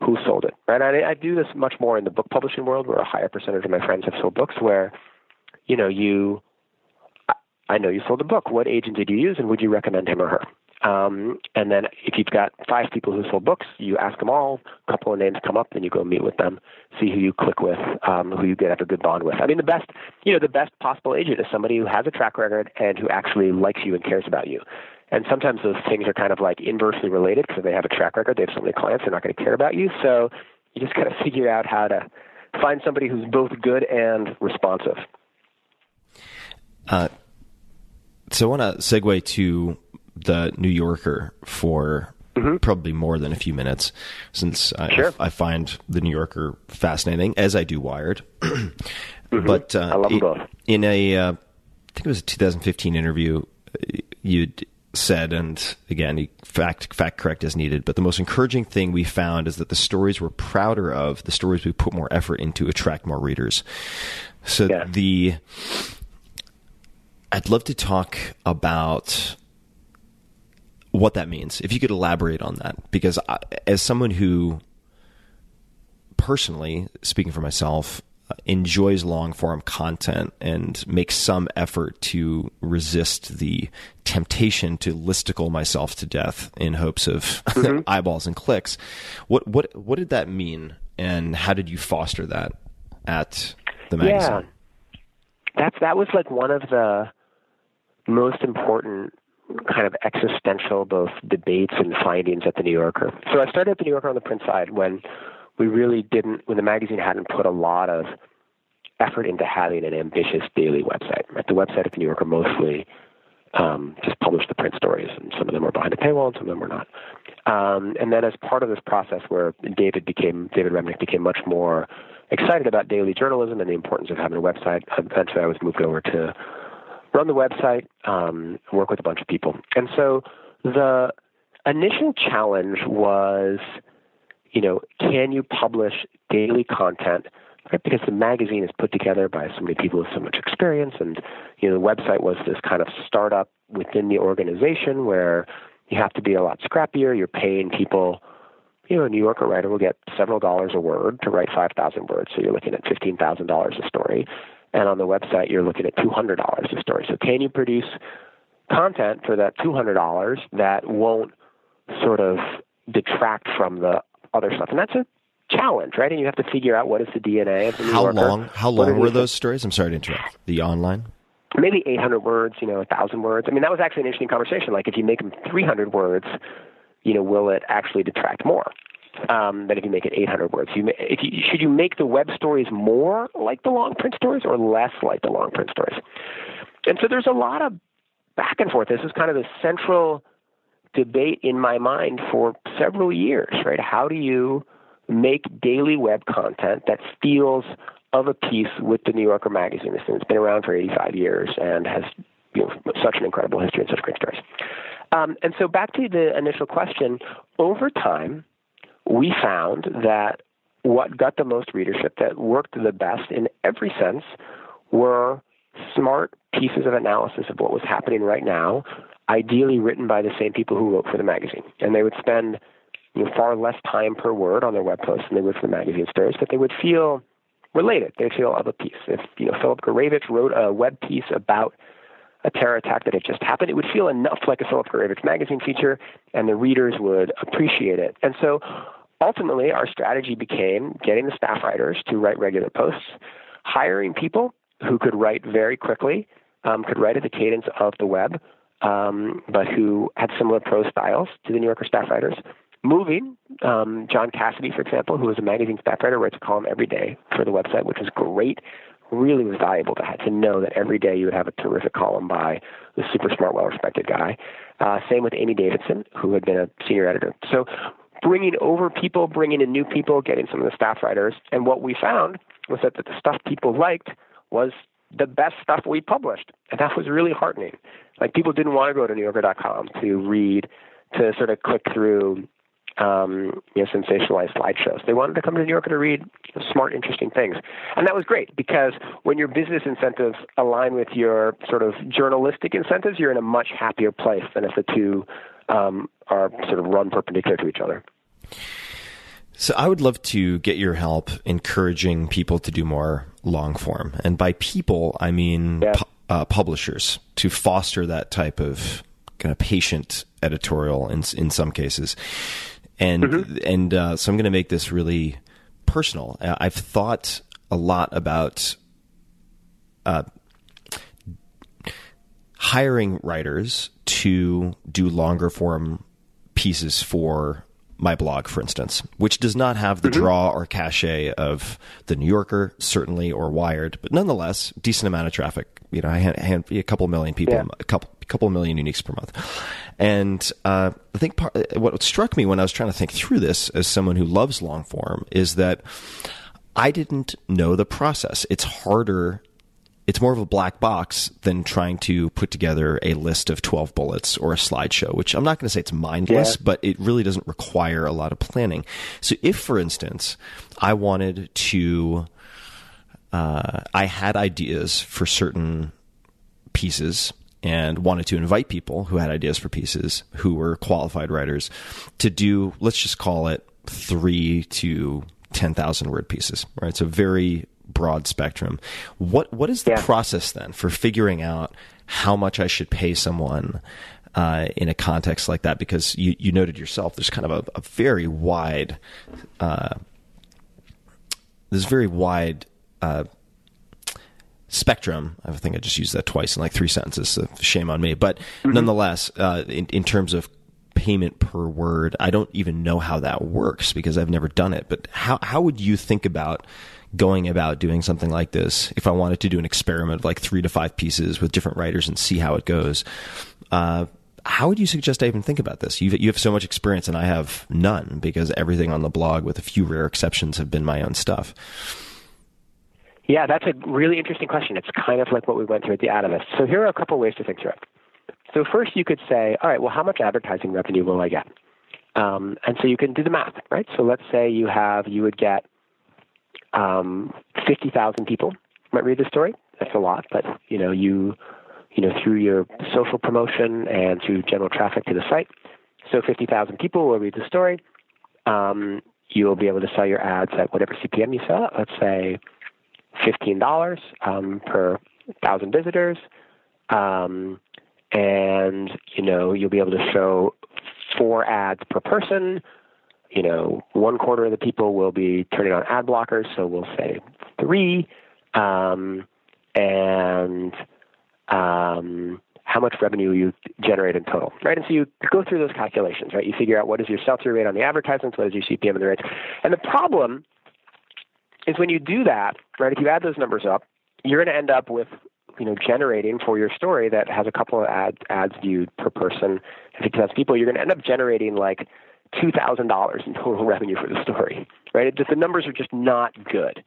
who sold it, right? I, I do this much more in the book publishing world, where a higher percentage of my friends have sold books. Where, you know, you, I- I know you sold a book. What agent did you use, and would you recommend him or her? Um, and then if you've got five people who sold books, you ask them all. A couple of names come up, then you go meet with them, see who you click with, um, who you get up a good bond with. I mean, the best, you know, the best possible agent is somebody who has a track record and who actually likes you and cares about you. And sometimes those things are kind of like inversely related because they have a track record, they have so many clients, they're not going to care about you. So you just got to (laughs) figure out how to find somebody who's both good and responsive. So I want to segue to the New Yorker for probably more than a few minutes, since I, Sure. I find the New Yorker fascinating, as I do Wired. (clears throat) But uh, I love them in- both. in a, uh, I think it was a 2015 interview, you said, and again, fact fact correct as needed. But the most encouraging thing we found is that the stories we're prouder of, the stories we put more effort into, attract more readers. So Yeah. the I'd love to talk about what that means. If you could elaborate on that, because I, as someone who personally, speaking for myself, uh, enjoys long form content and makes some effort to resist the temptation to listicle myself to death in hopes of (laughs) eyeballs and clicks. What what what did that mean, and how did you foster that at the magazine? Yeah, that's that was like one of the most important kind of existential both debates and findings at the New Yorker. So I started at the New Yorker on the print side when we really didn't when the magazine hadn't put a lot of effort into having an ambitious daily website. Right? The website at the New Yorker mostly um, just published the print stories, and some of them were behind a paywall, and some of them were not. Um, and then, as part of this process, where David became David Remnick became much more excited about daily journalism and the importance of having a website, eventually I was moved over to run the website, um, work with a bunch of people, and so the initial challenge was, you know, can you publish daily content? Right, because the magazine is put together by so many people with so much experience, and you know the website was this kind of startup within the organization where you have to be a lot scrappier. You're paying people, you know, a New Yorker writer will get several dollars a word to write five thousand words, so you're looking at fifteen thousand dollars a story, and on the website you're looking at two hundred dollars a story. So can you produce content for that two hundred dollars that won't sort of detract from the other stuff? And that's a challenge, right? And you have to figure out what is the DNA of the New How Yorker. long? How long were those stories? I'm sorry to interrupt. The online. maybe 800 words, you know, 1,000 words. I mean, that was actually an interesting conversation. Like, if you make them 300 words, you know, will it actually detract more um, than if you make it 800 words? You, if you, should you make the web stories more like the long print stories or less like the long print stories? And so there's a lot of back and forth. This is kind of the central debate in my mind for several years, right? How do you make daily web content that feels of a piece with the New Yorker magazine? Thing's been around for 85 years and has you know, such an incredible history and such great stories. Um, and so back to the initial question, over time, we found that what got the most readership, that worked the best in every sense, were smart pieces of analysis of what was happening right now, ideally written by the same people who wrote for the magazine. And they would spend you know, far less time per word on their web posts than they would for the magazine stories, but they would feel related. They'd feel of a piece. If you know Philip Gourevitch wrote a web piece about a terror attack that had just happened, it would feel enough like a Philip Gourevitch magazine feature, and the readers would appreciate it. And so ultimately, our strategy became getting the staff writers to write regular posts, hiring people who could write very quickly, um, could write at the cadence of the web, um, but who had similar prose styles to the New Yorker staff writers. Moving, um, John Cassidy, for example, who is a magazine staff writer, writes a column every day for the website, which is great. Really was valuable to to know that every day you would have a terrific column by the super smart, well-respected guy. Uh, same with Amy Davidson, who had been a senior editor. So bringing over people, bringing in new people, getting some of the staff writers. And what we found was that the stuff people liked was the best stuff we published. And that was really heartening. Like people didn't want to go to NewYorker.com to read, to sort of click through um, you know, sensationalized slideshows. They wanted to come to New Yorker to read smart, interesting things. And that was great because when your business incentives align with your sort of journalistic incentives, you're in a much happier place than if the two um, are sort of run perpendicular to each other. So I would love to get your help encouraging people to do more long form, and by people I mean Yeah. pu- uh, publishers to foster that type of kind of patient editorial in in some cases, and and uh, so I'm going to make this really personal. Uh, I've thought a lot about hiring writers to do longer form pieces for my blog, for instance, which does not have the draw or cachet of the New Yorker, certainly, or Wired, but nonetheless, decent amount of traffic. You know, I had, had a couple million people, Yeah. a couple a couple million uniques per month, and uh, I think part, what struck me when I was trying to think through this, as someone who loves long form, is that I didn't know the process. It's harder it's more of a black box than trying to put together a list of 12 bullets or a slideshow, which I'm not going to say it's mindless, Yeah. but it really doesn't require a lot of planning. So if, for instance, I wanted to, uh, I had ideas for certain pieces and wanted to invite people who had ideas for pieces who were qualified writers to do, let's just call it three to 10,000 word pieces, right? So very broad spectrum. What what is the Yeah. process then for figuring out how much I should pay someone uh, in a context like that? Because you, you noted yourself, there's kind of a, a very wide, uh, there's very wide uh, spectrum. I think I just used that twice in like three sentences. So shame on me. But nonetheless, uh, in, in terms of payment per word, I don't even know how that works because I've never done it. But how how would you think about going about doing something like this if I wanted to do an experiment of like three to five pieces with different writers and see how it goes? Uh, how would you suggest I even think about this? You've, you have so much experience and I have none because everything on the blog, with a few rare exceptions, have been my own stuff. Yeah, that's a really interesting question. It's kind of like what we went through at the Atavist. So here are a couple ways to think through it. So first, you could say, all right, well, how much advertising revenue will I get? Um, and so you can do the math, right? So let's say you have, you would get um, 50,000 people might read the story. That's a lot, but you know, you, you know, through your social promotion and through general traffic to the site, so 50,000 people will read the story. Um, you'll be able to sell your ads at whatever CPM you sell. Let's say fifteen dollars um, per thousand visitors, um, and you know you'll be able to show four ads per person. You know, one quarter of the people will be turning on ad blockers, so we'll say three, um, and um, how much revenue you generate in total, right? And so you go through those calculations, right? You figure out what is your sell-through rate on the advertisements, what is your CPM and the rates, and the problem is when you do that, right? If you add those numbers up, you're going to end up with, you know, generating for your story that has a couple of ads ads viewed per person, and 50,000 people. You're going to end up generating like two thousand dollars in total (laughs) revenue for the story, right? It just, the numbers are just not good.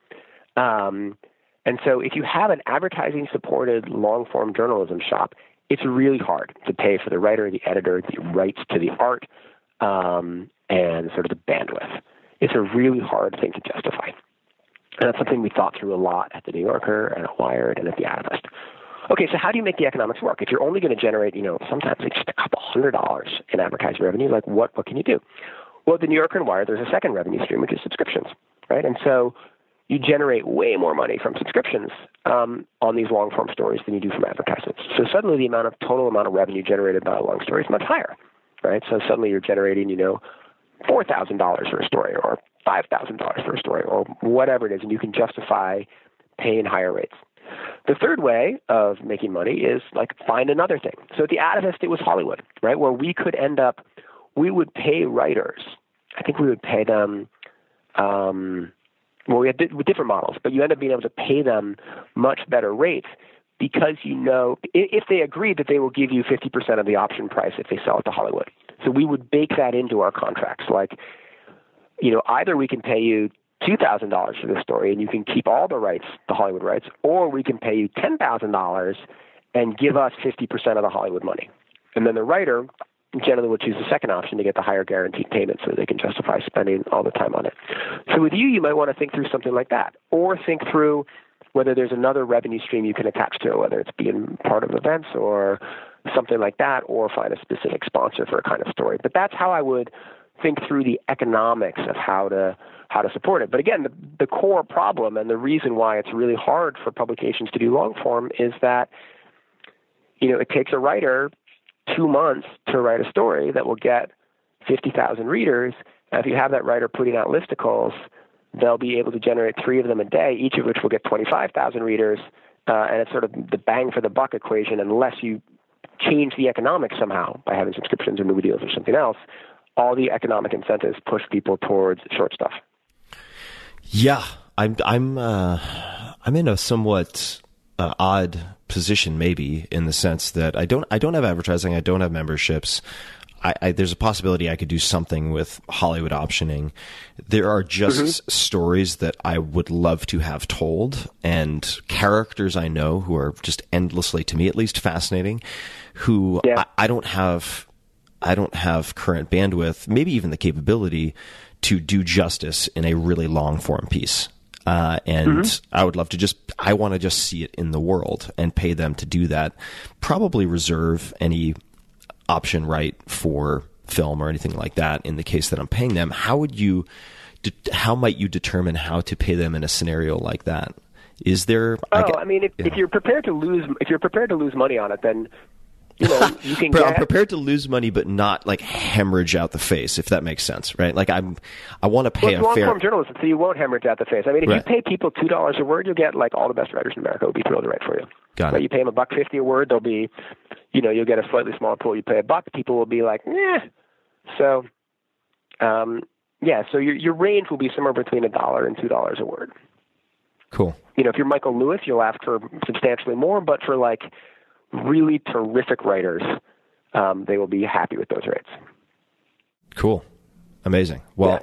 Um, and so, if you have an advertising supported long form journalism shop, it's really hard to pay for the writer, the editor, the rights to the art, um, and sort of the bandwidth. It's a really hard thing to justify. And that's something we thought through a lot at the New Yorker and at Wired and at the Atavist. Okay, so how do you make the economics work? If you're only going to generate, you know, sometimes like just a couple hundred dollars in advertising revenue, like what what can you do? Well, at the New Yorker and Wired, there's a second revenue stream, which is subscriptions, right? And so you generate way more money from subscriptions um, on these long form stories than you do from advertisements. So suddenly the amount of total amount of revenue generated by a long story is much higher, right? So suddenly you're generating, you know, four thousand dollars for a story or five thousand dollars for a story or whatever it is, and you can justify paying higher rates. The third way of making money is like find another thing. So at the Atavist, it was Hollywood, right? Where we could end up, we would pay writers. I think we would pay them. Um, well, we had di- different models, but you end up being able to pay them much better rates because you know if they agree that they will give you 50% of the option price if they sell it to Hollywood. So we would bake that into our contracts. Like, you know, either we can pay you $2,000 for this story and you can keep all the rights, the Hollywood rights, or we can pay you $10,000 and give us 50% of the Hollywood money. And then the writer generally will choose the second option to get the higher guaranteed payment so they can justify spending all the time on it. So with you, you might want to think through something like that or think through whether there's another revenue stream you can attach to, whether it's being part of events or something like that, or find a specific sponsor for a kind of story. But that's how I would think through the economics of how to how to support it. But again, the, the core problem and the reason why it's really hard for publications to do long form is that you know it takes a writer two months to write a story that will get fifty thousand readers. And if you have that writer putting out listicles, they'll be able to generate three of them a day, each of which will get twenty five thousand readers. Uh, and it's sort of the bang for the buck equation, unless you change the economics somehow by having subscriptions or movie deals or something else. All the economic incentives push people towards short stuff. Yeah, I'm I'm uh, I'm in a somewhat uh, odd position, maybe in the sense that I don't I don't have advertising, I don't have memberships. I, I, there's a possibility I could do something with Hollywood optioning. There are just stories that I would love to have told, and characters I know who are just endlessly, to me at least, fascinating. Who Yeah. I, I don't have, I don't have current bandwidth, maybe even the capability to do justice in a really long form piece. Uh, and I would love to just, I want to just see it in the world and pay them to do that. Probably reserve any option right for film or anything like that in the case that I'm paying them. How would you, how might you determine how to pay them in a scenario like that? Is there? Oh, get- I mean, if, yeah. if you're prepared to lose, if you're prepared to lose money on it, then you know (laughs) you can I'm prepared to lose money, but not like hemorrhage out the face, if that makes sense, right? Like I'm, I want to pay it's a long fair. form journalism, so you won't hemorrhage out the face. I mean, if Right. you pay people two dollars a word, you'll get like all the best writers in America will be thrilled to write for you. Got But it. you pay them a buck fifty a word, they'll be, you know, you'll get a slightly smaller pool. You pay a buck, people will be like, yeah. So, um, yeah. So your your range will be somewhere between a dollar and two dollars a word. Cool. You know, if you're Michael Lewis, you'll ask for substantially more. But for like really terrific writers, um, they will be happy with those rates. Cool. Amazing. Well, Yeah.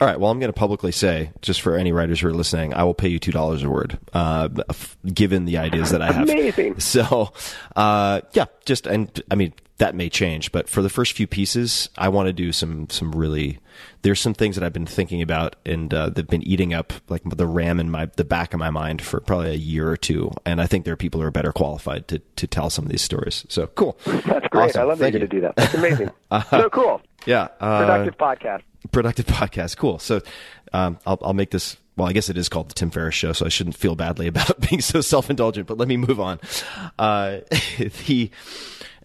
all right. Well, I'm going to publicly say, just for any writers who are listening, I will pay you two dollars a word, uh, f- given the ideas that I have. Amazing. (laughs) So, uh, yeah, just and I mean that may change, but for the first few pieces, I want to do some some really. There's some things that I've been thinking about and uh, that've been eating up like the RAM in my the back of my mind for probably a year or two, and I think there are people who are better qualified to to tell some of these stories. So cool. That's great. Awesome. I love that Thank you. to do that. That's amazing. (laughs) so cool. Yeah. Uh, Productive podcast. productive podcast. Cool. So um, I'll, I'll make this. Well, I guess it is called the Tim Ferriss Show, so I shouldn't feel badly (laughs) about being so self indulgent. But let me move on. Uh, (laughs) the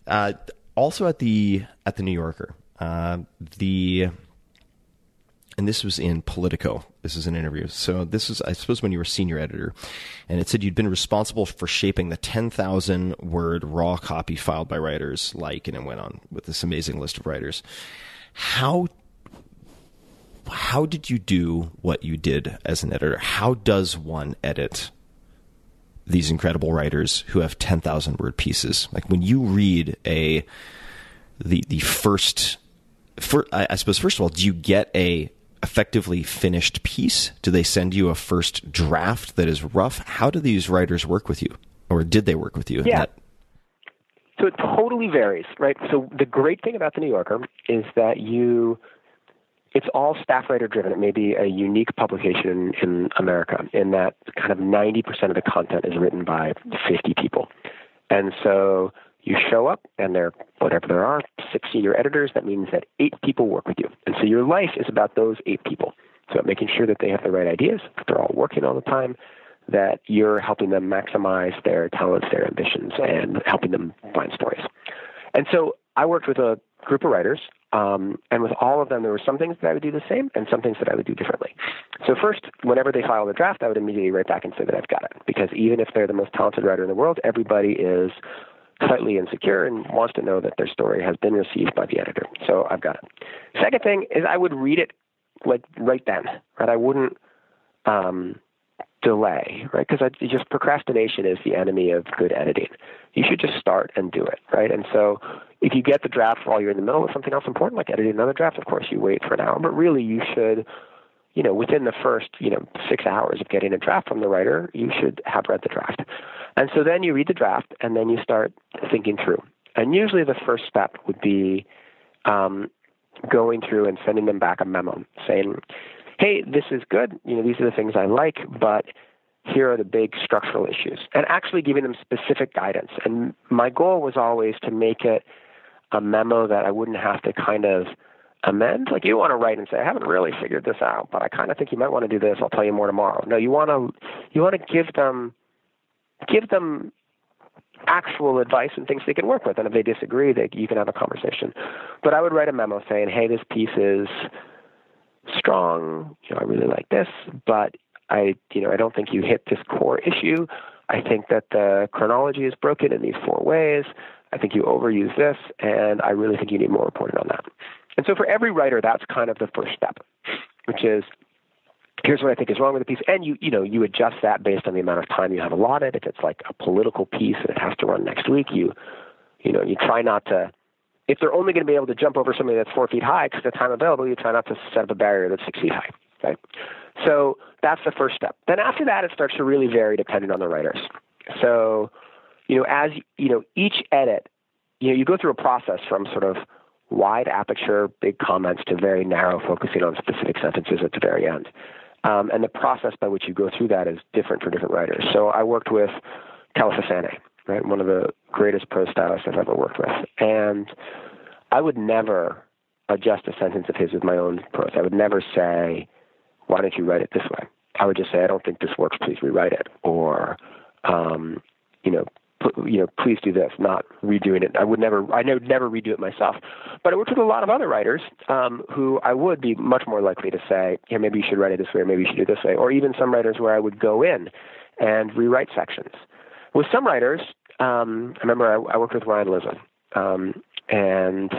uh, also at the at the New Yorker, uh, the and this was in Politico. This is an interview. So this is, I suppose, when you were senior editor, and it said you'd been responsible for shaping the 10,000 word raw copy filed by writers like, and it went on with this amazing list of writers. How how did you do what you did as an editor? How does one edit these incredible writers who have 10,000 word pieces? Like when you read a the the first for, I, I suppose first of all, do you get a effectively finished piece? Do they send you a first draft that is rough? How do these writers work with you, or did they work with you? Yeah. That- So it totally varies, right? So the great thing about the New Yorker is that you, it's all staff writer driven. It may be a unique publication in America in that kind of 90% of the content is written by 50 people. And so you show up and there, whatever there are, six senior editors, that means that eight people work with you. And so your life is about those eight people. So making sure that they have the right ideas, that they're all working all the time, that you're helping them maximize their talents, their ambitions, and helping them find stories. And so I worked with a group of writers, um, and with all of them, there were some things that I would do the same and some things that I would do differently. So first, whenever they filed a draft, I would immediately write back and say that I've got it, because even if they're the most talented writer in the world, everybody is slightly insecure and wants to know that their story has been received by the editor. So I've got it. Second thing is I would read it like right then, right? I wouldn't um, delay, right? Because just procrastination is the enemy of good editing. You should just start and do it, right? And so if you get the draft while you're in the middle of something else important, like editing another draft, of course you wait for an hour, but really you should, you know, within the first, you know, six hours of getting a draft from the writer, you should have read the draft. And so then you read the draft and then you start thinking through. And usually the first step would be um, going through and sending them back a memo saying, hey, this is good. You know, these are the things I like, but here are the big structural issues. And actually giving them specific guidance. And my goal was always to make it a memo that I wouldn't have to kind of amend. Like you want to write and say, I haven't really figured this out, but I kind of think you might want to do this. I'll tell you more tomorrow. No, you want to you want to give them give them actual advice and things they can work with. And if they disagree, they, you can have a conversation. But I would write a memo saying, hey, this piece is strong. You know, I really like this, but I, you know, I don't think you hit this core issue. I think that the chronology is broken in these four ways. I think you overuse this, and I really think you need more reporting on that. And so for every writer, that's kind of the first step, which is here's what I think is wrong with the piece, and you you know you adjust that based on the amount of time you have allotted. If it's like a political piece and it has to run next week, you you know you try not to. If they're only going to be able to jump over something that's four feet high because the time available, you try not to set up a barrier that's six feet high. Right. So that's the first step. Then after that, it starts to really vary depending on the writers. So, you know, as you know, each edit, you know, you go through a process from sort of wide aperture, big comments to very narrow, focusing on specific sentences at the very end. Um, and the process by which you go through that is different for different writers. So I worked with Kelefa Sanneh, right, one of the greatest prose stylists I've ever worked with, and I would never adjust a sentence of his with my own prose. I would never say, "Why don't you write it this way?" I would just say, I don't think this works. Please rewrite it, or um, you know, you know, please do this. Not redoing it. I would never. I would never redo it myself. But I worked with a lot of other writers um, who I would be much more likely to say, here, maybe you should write it this way, or maybe you should do it this way, or even some writers where I would go in and rewrite sections. With some writers, um, I remember I, I worked with Ryan Lizza, um, and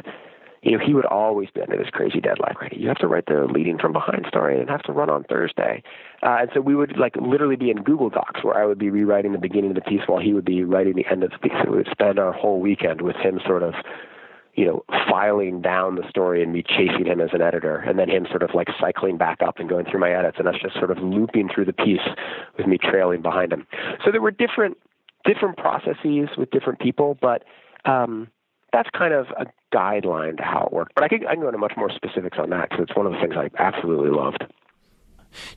you know, he would always be under this crazy deadline, right? You have to write the leading from behind story and have to run on Thursday. Uh, and so we would like literally be in Google Docs where I would be rewriting the beginning of the piece while he would be writing the end of the piece. And we would spend our whole weekend with him sort of, you know, filing down the story and me chasing him as an editor and then him sort of like cycling back up and going through my edits and us just sort of looping through the piece with me trailing behind him. So there were different, different processes with different people, but, um, that's kind of a guideline to how it worked. But I can, I can go into much more specifics on that because it's one of the things I absolutely loved.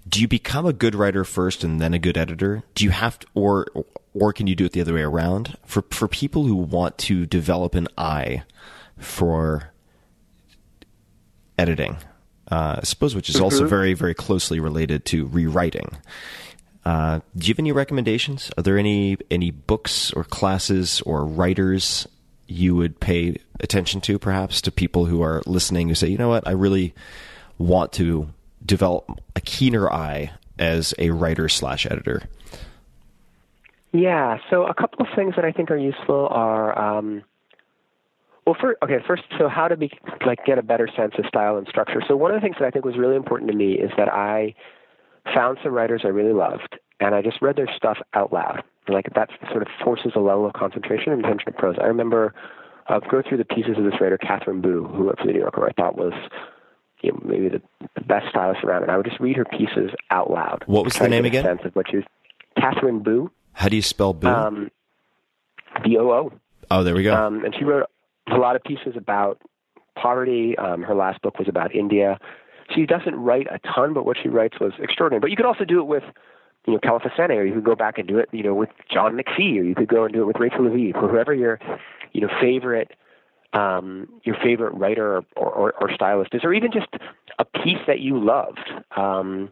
Do you become a good writer first and then a good editor? Do you have to, or or can you do it the other way around? For for people who want to develop an eye for editing, uh, I suppose, which is mm-hmm. also very very closely related to rewriting. Uh, do you have any recommendations? Are there any any books or classes or writers you would pay attention to, perhaps, to people who are listening who say, you know what, I really want to develop a keener eye as a writer slash editor? Yeah, so a couple of things that I think are useful are, um, well, for, okay, first, so how to be like get a better sense of style and structure. So one of the things that I think was really important to me is that I found some writers I really loved, and I just read their stuff out loud. Like that sort of forces a level of concentration and attention to prose. I remember uh, go through the pieces of this writer Katherine Boo, who wrote for the New Yorker, I thought was you know, maybe the, the best stylist around. And I would just read her pieces out loud. What was the name again? Sense of what she was. Katherine Boo. How do you spell Boo? Um, B O O. Oh, there we go. Um, and she wrote a lot of pieces about poverty. Um, her last book was about India. She doesn't write a ton, but what she writes was extraordinary. But you could also do it with you know, Kelefa or you could go back and do it, you know, with John McPhee, or you could go and do it with Rachel Aviv, or whoever your, you know, favorite, um, your favorite writer or, or, or stylist is, or even just a piece that you loved. Um,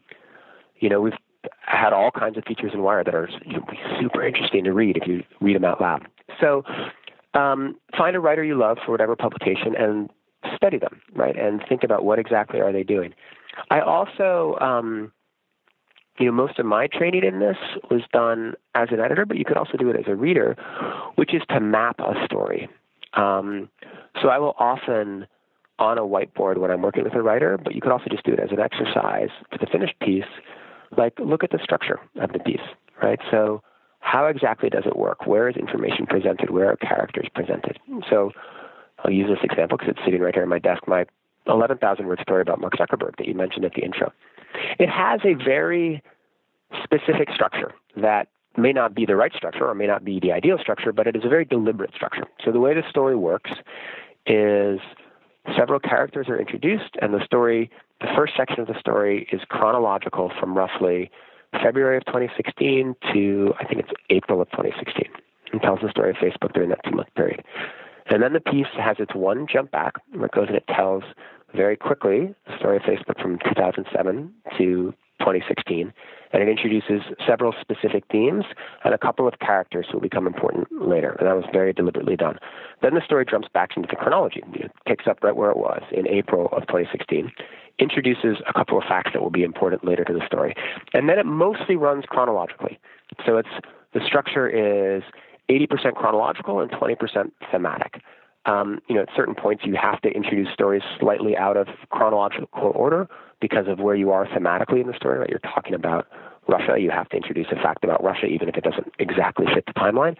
you know, we've had all kinds of features in Wire that are you know, super interesting to read if you read them out loud. So, um, find a writer you love for whatever publication and study them, right? And think about what exactly are they doing. I also, um, you know, most of my training in this was done as an editor, but you could also do it as a reader, which is to map a story. Um, so I will often on a whiteboard when I'm working with a writer, but you could also just do it as an exercise for the finished piece. Like, look at the structure of the piece, right? So, how exactly does it work? Where is information presented? Where are characters presented? So, I'll use this example because it's sitting right here on my desk. My 11,000 word story about Mark Zuckerberg that you mentioned at the intro. It has a very specific structure that may not be the right structure or may not be the ideal structure, but it is a very deliberate structure. So the way the story works is several characters are introduced, and the story, the first section of the story is chronological from roughly February of 2016 to I think it's April of 2016, and tells the story of Facebook during that two month period. And then the piece has its one jump back, where it goes and it tells very quickly the story of Facebook from 2007 to 2016, and it introduces several specific themes and a couple of characters who will become important later. And that was very deliberately done. Then the story jumps back into the chronology. It picks up right where it was in April of 2016, introduces a couple of facts that will be important later to the story, and then it mostly runs chronologically. So it's the structure is 80% chronological and 20% thematic. Um, you know, at certain points, you have to introduce stories slightly out of chronological order because of where you are thematically in the story. Right, you're talking about Russia, you have to introduce a fact about Russia, even if it doesn't exactly fit the timeline.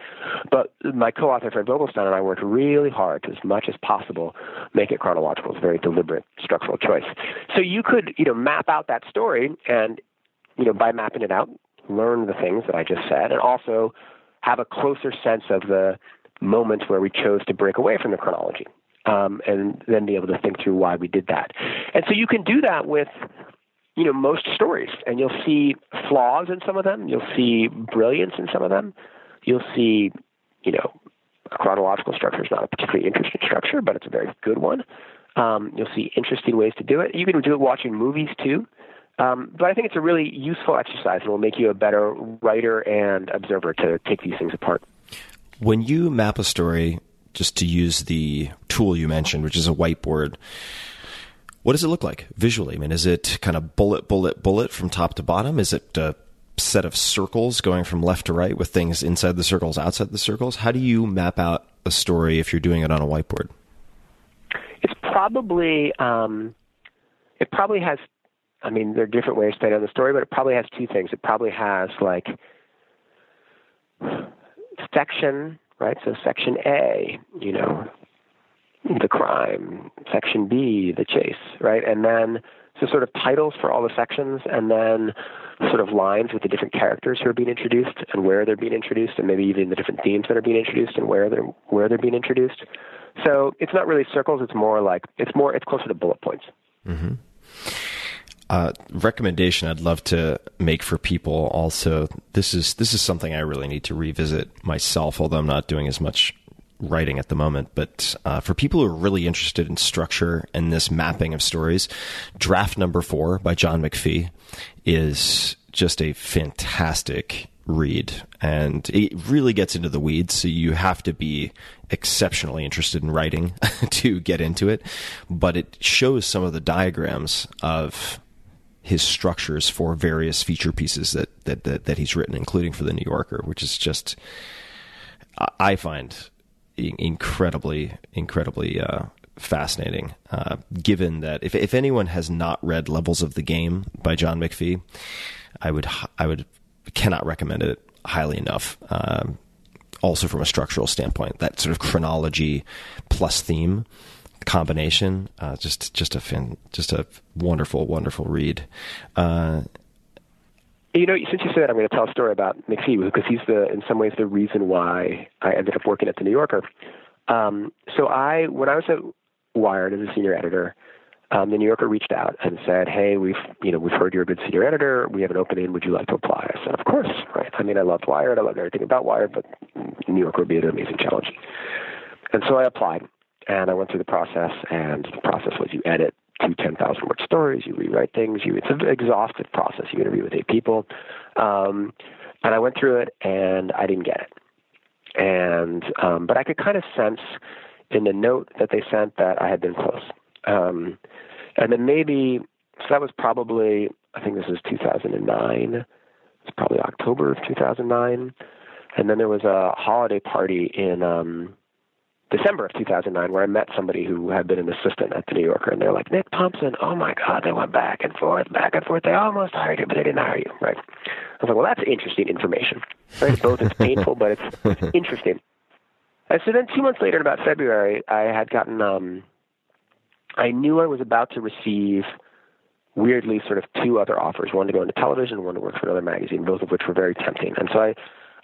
But my co-author Fred Vogelstein and I worked really hard to, as much as possible, make it chronological. It's a very deliberate structural choice. So you could, you know, map out that story, and you know, by mapping it out, learn the things that I just said, and also have a closer sense of the moments where we chose to break away from the chronology, um, and then be able to think through why we did that. And so you can do that with you know most stories, and you'll see flaws in some of them. You'll see brilliance in some of them. You'll see, you know, a chronological structure is not a particularly interesting structure, but it's a very good one. Um, you'll see interesting ways to do it. You can do it watching movies too. Um, but I think it's a really useful exercise and will make you a better writer and observer to take these things apart. When you map a story, just to use the tool you mentioned, which is a whiteboard, what does it look like visually? I mean, is it kind of bullet, bullet, bullet from top to bottom? Is it a set of circles going from left to right with things inside the circles, outside the circles? How do you map out a story if you're doing it on a whiteboard? It's probably um, it probably has. I mean, there are different ways to tell the story, but it probably has two things. It probably has like section, right? So section A, you know, the crime. Section B, the chase, right? And then so sort of titles for all the sections, and then sort of lines with the different characters who are being introduced and where they're being introduced, and maybe even the different themes that are being introduced and where they're where they're being introduced. So it's not really circles; it's more like it's more it's closer to bullet points. Mm-hmm. Uh, recommendation I'd love to make for people. Also, this is this is something I really need to revisit myself, although I'm not doing as much writing at the moment. But uh, for people who are really interested in structure and this mapping of stories, Draft Number Four by John McPhee is just a fantastic read and it really gets into the weeds so you have to be exceptionally interested in writing (laughs) to get into it but it shows some of the diagrams of his structures for various feature pieces that that that, that he's written including for the New Yorker which is just I find incredibly incredibly uh, fascinating. Uh, given that if if anyone has not read Levels of the Game by John McPhee, I would I would cannot recommend it highly enough. Um, also from a structural standpoint, that sort of chronology plus theme combination, uh, just just a fin- just a wonderful wonderful read. Uh, you know, since you said that, I'm going to tell a story about McPhee because he's the, in some ways, the reason why I ended up working at the New Yorker. Um, so I, when I was at Wired as a senior editor, um, the New Yorker reached out and said, "Hey, we've you know we've heard you're a good senior editor. We have an opening. Would you like to apply?" I said, "Of course." Right. I mean, I loved Wired. I loved everything about Wired, but New Yorker would be an amazing challenge. And so I applied, and I went through the process. And the process was you edit two 10,000 word stories, you rewrite things. You it's an exhaustive process. You interview with eight people, um, and I went through it, and I didn't get it. And um, but I could kind of sense in the note that they sent that I had been close. Um, and then maybe, so that was probably, I think this was 2009. It's probably October of 2009. And then there was a holiday party in um, December of 2009 where I met somebody who had been an assistant at the New Yorker. And they're like, Nick Thompson, oh my God, they went back and forth, back and forth. They almost hired you, but they didn't hire you, right? I was like, well, that's interesting information. Right? Both it's (laughs) painful, but it's, it's interesting. And so then two months later, in about February, I had gotten, um, I knew I was about to receive weirdly sort of two other offers, one to go into television, one to work for another magazine, both of which were very tempting. And so I,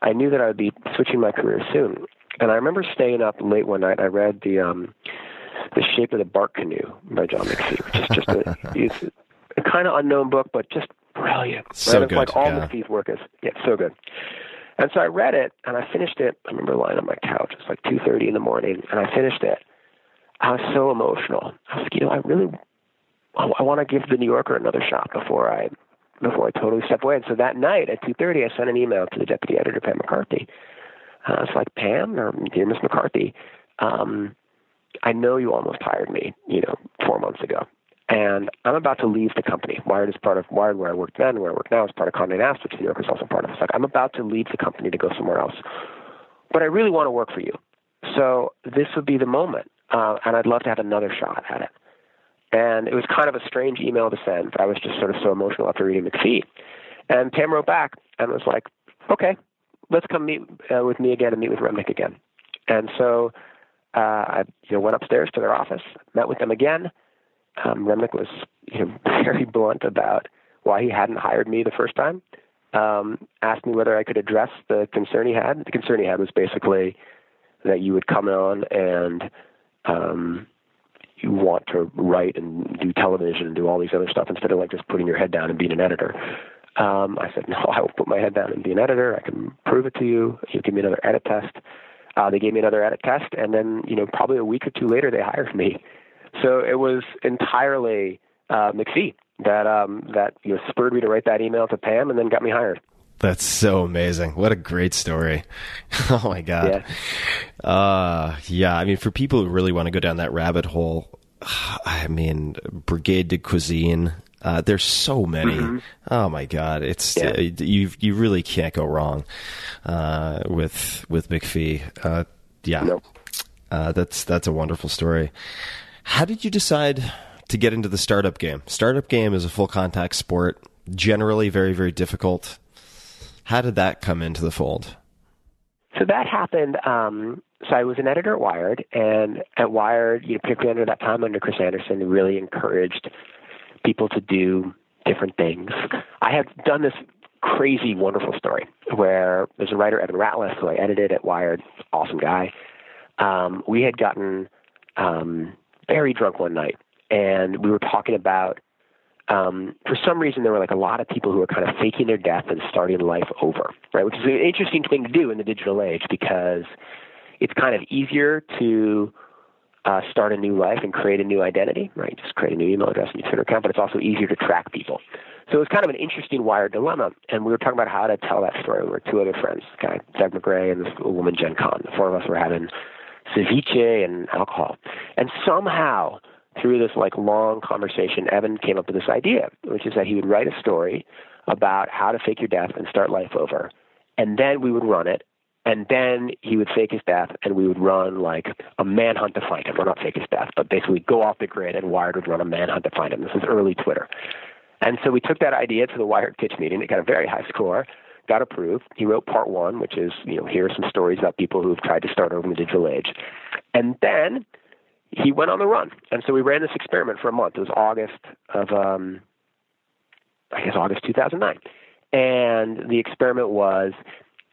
I knew that I would be switching my career soon. And I remember staying up late one night. I read the um, the Shape of the Bark Canoe by John McPhee, which is just a, (laughs) it's a kind of unknown book, but just brilliant. So right? good. It's like all yeah. McPhee's work is yeah, so good. And so I read it and I finished it. I remember lying on my couch. It was like two thirty in the morning, and I finished it. I was so emotional. I was like, you know, I really, I, I want to give the New Yorker another shot before I, before I totally step away. And so that night at two thirty, I sent an email to the deputy editor, Pam McCarthy. And I was like, Pam, or dear Miss McCarthy, um, I know you almost hired me, you know, four months ago. And I'm about to leave the company. Wired is part of Wired, where I worked then, where I work now, is part of Condé Nast, which New York is also part of. It's like I'm about to leave the company to go somewhere else, but I really want to work for you. So this would be the moment, uh, and I'd love to have another shot at it. And it was kind of a strange email to send, but I was just sort of so emotional after reading McPhee. And Pam wrote back and was like, "Okay, let's come meet uh, with me again and meet with Remnick again." And so uh, I you know went upstairs to their office, met with them again um, Remnick was you know (laughs) very blunt about why he hadn't hired me the first time. Um, asked me whether I could address the concern he had. The concern he had was basically that you would come on and um, you want to write and do television and do all these other stuff instead of like just putting your head down and being an editor. Um, I said, no, I will put my head down and be an editor. I can prove it to you. You give me another edit test. Uh, they gave me another edit test, and then you know probably a week or two later they hired me. So it was entirely uh, McPhee that um, that you know spurred me to write that email to Pam and then got me hired. That's so amazing. What a great story. (laughs) oh my God. Yeah. Uh, yeah. I mean, for people who really want to go down that rabbit hole, (sighs) I mean, Brigade de Cuisine. Uh, there's so many. Oh my God. It's, Yeah. uh, you, you really can't go wrong, uh, with, with McPhee. Uh, yeah. Nope. Uh, that's, that's a wonderful story. How did you decide to get into the startup game? Startup game is a full contact sport, generally very, very difficult. How did that come into the fold? So that happened. Um, so I was an editor at Wired, and at Wired, you know, particularly under that time under Chris Anderson, really encouraged people to do different things. I had done this crazy, wonderful story where there's a writer, Evan Ratliff, who I edited at Wired, awesome guy. Um, we had gotten um, very drunk one night, and we were talking about um, for some reason there were like a lot of people who were kind of faking their death and starting life over, right? Which is an interesting thing to do in the digital age because it's kind of easier to uh, start a new life and create a new identity, right? Just create a new email address and your Twitter account, but it's also easier to track people. So it was kind of an interesting wired dilemma, and we were talking about how to tell that story. We were two other friends, guy Doug McGray and this woman Jen Kahn. The four of us were having ceviche and alcohol, and somehow through this like long conversation, Evan came up with this idea, which is that he would write a story about how to fake your death and start life over, and then we would run it, and then he would fake his death, and we would run like a manhunt to find him, or not fake his death, but basically go off the grid, and Wired would run a manhunt to find him. This is early Twitter. And so we took that idea to the Wired pitch meeting. It got a very high score, got approved. He wrote part one, which is, you know, here are some stories about people who've tried to start over in the digital age. And then he went on the run. And so we ran this experiment for a month. It was August of, um, I guess, August 2009. And the experiment was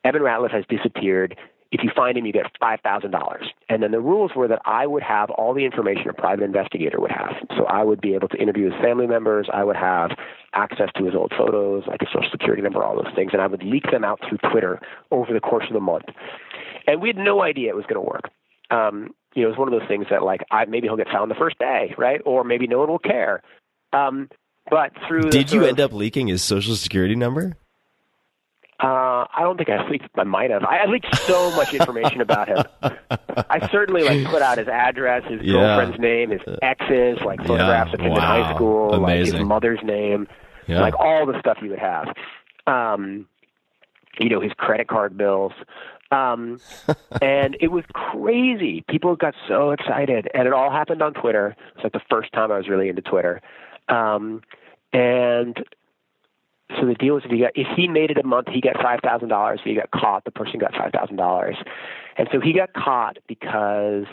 Evan Ratliff has disappeared. If you find him, you get $5,000. And then the rules were that I would have all the information a private investigator would have. So I would be able to interview his family members. I would have access to his old photos, like his social security number, all those things. And I would leak them out through Twitter over the course of the month. And we had no idea it was going to work. Um, you know, it was one of those things that, like, I, maybe he'll get found the first day, right? Or maybe no one will care. Um, but through the Did you sort of- end up leaking his social security number? Uh, I don't think I leaked. I might have. I, I leaked so much information about him. I certainly like put out his address, his Yeah. girlfriend's name, his exes, like photographs of him in high school, like his mother's name, Yeah. like all the stuff you would have. Um, you know, his credit card bills. Um, (laughs) and it was crazy. People got so excited, and it all happened on Twitter. It's like the first time I was really into Twitter. Um, and so the deal was if he got if he made it a month, he got five thousand dollars. If he got caught, the person got five thousand dollars. And so he got caught because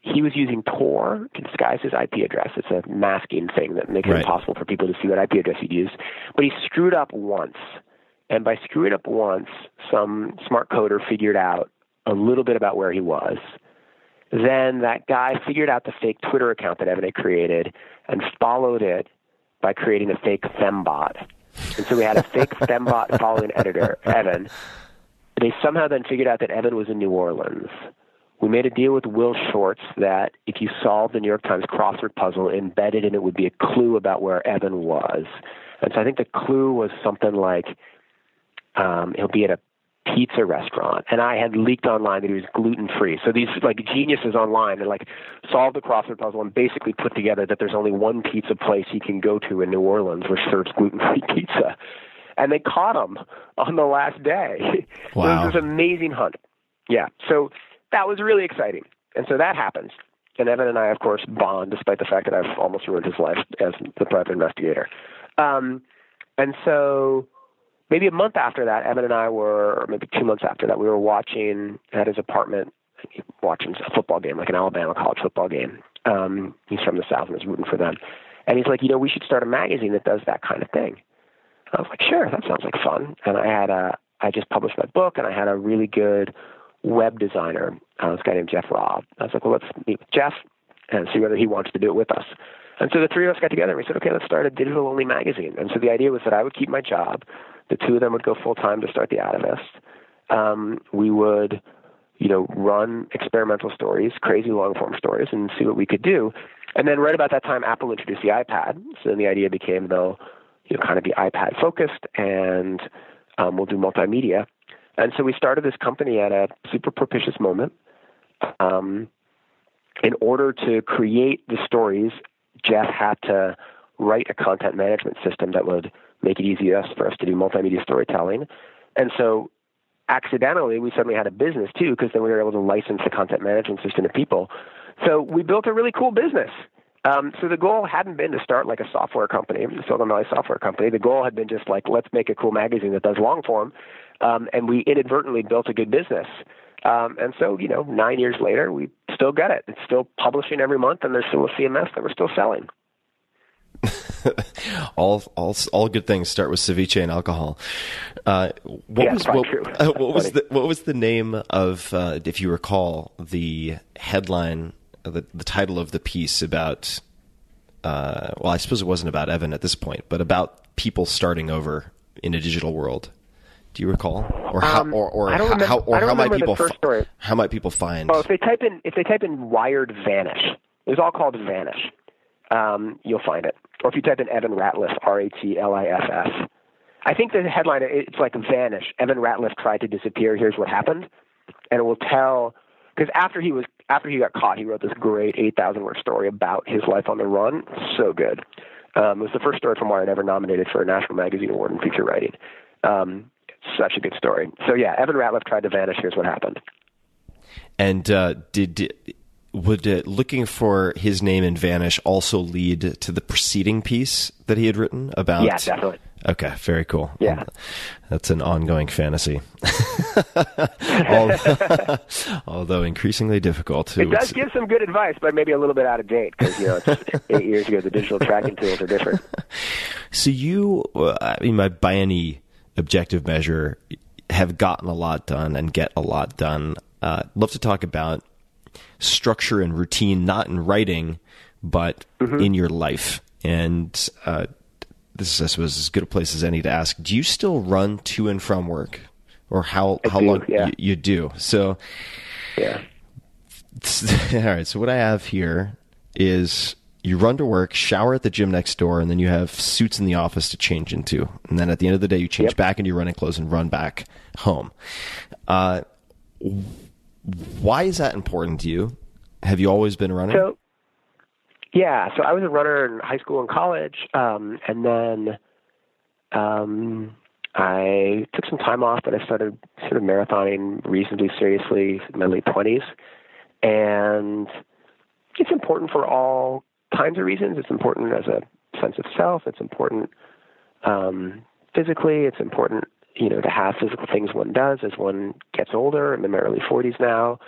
he was using Tor to disguise his IP address. It's a masking thing that makes Right. it impossible for people to see what IP address he'd used. But he screwed up once. And by screwing up once, some smart coder figured out a little bit about where he was. Then that guy figured out the fake Twitter account that Evan had created and followed it by creating a fake fembot. And so we had a fake fembot following editor, Evan. They somehow then figured out that Evan was in New Orleans. We made a deal with Will Shortz that if you solved the New York Times crossword puzzle, embedded in it would be a clue about where Evan was. And so I think the clue was something like um, he'll be at a pizza restaurant, and I had leaked online that he was gluten free. So these like geniuses online had like solved the crossword puzzle and basically put together that there's only one pizza place he can go to in New Orleans which serves gluten free (laughs) pizza, and they caught him on the last day. Wow. (laughs) it was this amazing hunt. Yeah, so that was really exciting, and so that happens. And Evan and I, of course, bond despite the fact that I've almost ruined his life as the private investigator. Um, and so maybe a month after that, Evan and I were, maybe two months after that, we were watching at his apartment, watching a football game, like an Alabama college football game. Um, he's from the South and was rooting for them. And he's like, you know, we should start a magazine that does that kind of thing. I was like, sure, that sounds like fun. And I had a, I just published my book, and I had a really good web designer, uh, this guy named Jeff Rabb. I was like, well, let's meet with Jeff and see whether he wants to do it with us. And so the three of us got together and we said, okay, let's start a digital only magazine. And so the idea was that I would keep my job. The two of them would go full time to start the Atavist. Um, we would you know, run experimental stories, crazy long form stories, and see what we could do. And then right about that time, Apple introduced the iPad. So then the idea became they'll, you know, kind of be iPad focused, and um, we'll do multimedia. And so we started this company at a super propitious moment. Um, in order to create the stories, Jeff had to write a content management system that would make it easy for us to do multimedia storytelling. And so accidentally, we suddenly had a business too, because then we were able to license the content management system to people. So we built a really cool business. Um, so the goal hadn't been to start like a software company, Silicon Valley software company. The goal had been just like, let's make a cool magazine that does long form. Um, and we inadvertently built a good business. Um, and so, you know, nine years later, we still got it. It's still publishing every month, and there's still a CMS that we're still selling. (laughs) all, all, all good things start with ceviche and alcohol. Uh, what yeah, was what, uh, (laughs) what was the what was the name of, uh, if you recall, the headline, the the title of the piece about? Uh, well, I suppose it wasn't about Evan at this point, but about people starting over in a digital world. Do you recall, or how, Um, or, or how, remember- how, or how might people story. how might people find? Well, if they type in if they type in Wired Vanish, it was all called Vanish. Um, you'll find it. Or if you type in Evan Ratliff, R A T L I F F. I think the headline it's like Vanish. Evan Ratliff tried to disappear. Here's what happened, and it will tell because after he was after he got caught, he wrote this great eight thousand word story about his life on the run. So good. Um, it was the first story from Wired ever nominated for a National Magazine Award in feature writing. Um, such a good story. So yeah, Evan Ratliff tried to vanish. Here's what happened. And uh, did, did would uh, looking for his name in Vanish also lead to the preceding piece that he had written about? Yeah, definitely. Okay, very cool. Yeah. that's an ongoing fantasy, (laughs) Al- (laughs) although increasingly difficult. to It does give some good advice, but maybe a little bit out of date because you know it's (laughs) eight years ago. The digital tracking tools are different. So you, uh, I mean, by, by any objective measure, have gotten a lot done and get a lot done. Uh, love to talk about structure and routine, not in writing, but Mm-hmm. in your life. And uh, this is, I suppose, as good a place as any to ask. Do you still run to and from work, or how I how do, long yeah. you, you do? So, Yeah. (laughs) all right. So what I have here is you run to work, shower at the gym next door, and then you have suits in the office to change into. And then at the end of the day, you change Yep. back into your running clothes and run back home. Uh, why is that important to you? Have you always been running? So, yeah, so I was a runner in high school and college, um, and then um, I took some time off, but I started sort of marathoning reasonably seriously in my late twenties, and it's important for all kinds of reasons. It's important as a sense of self. It's important um, physically. It's important, you know, to have physical things one does as one gets older. I'm in my early 40s now.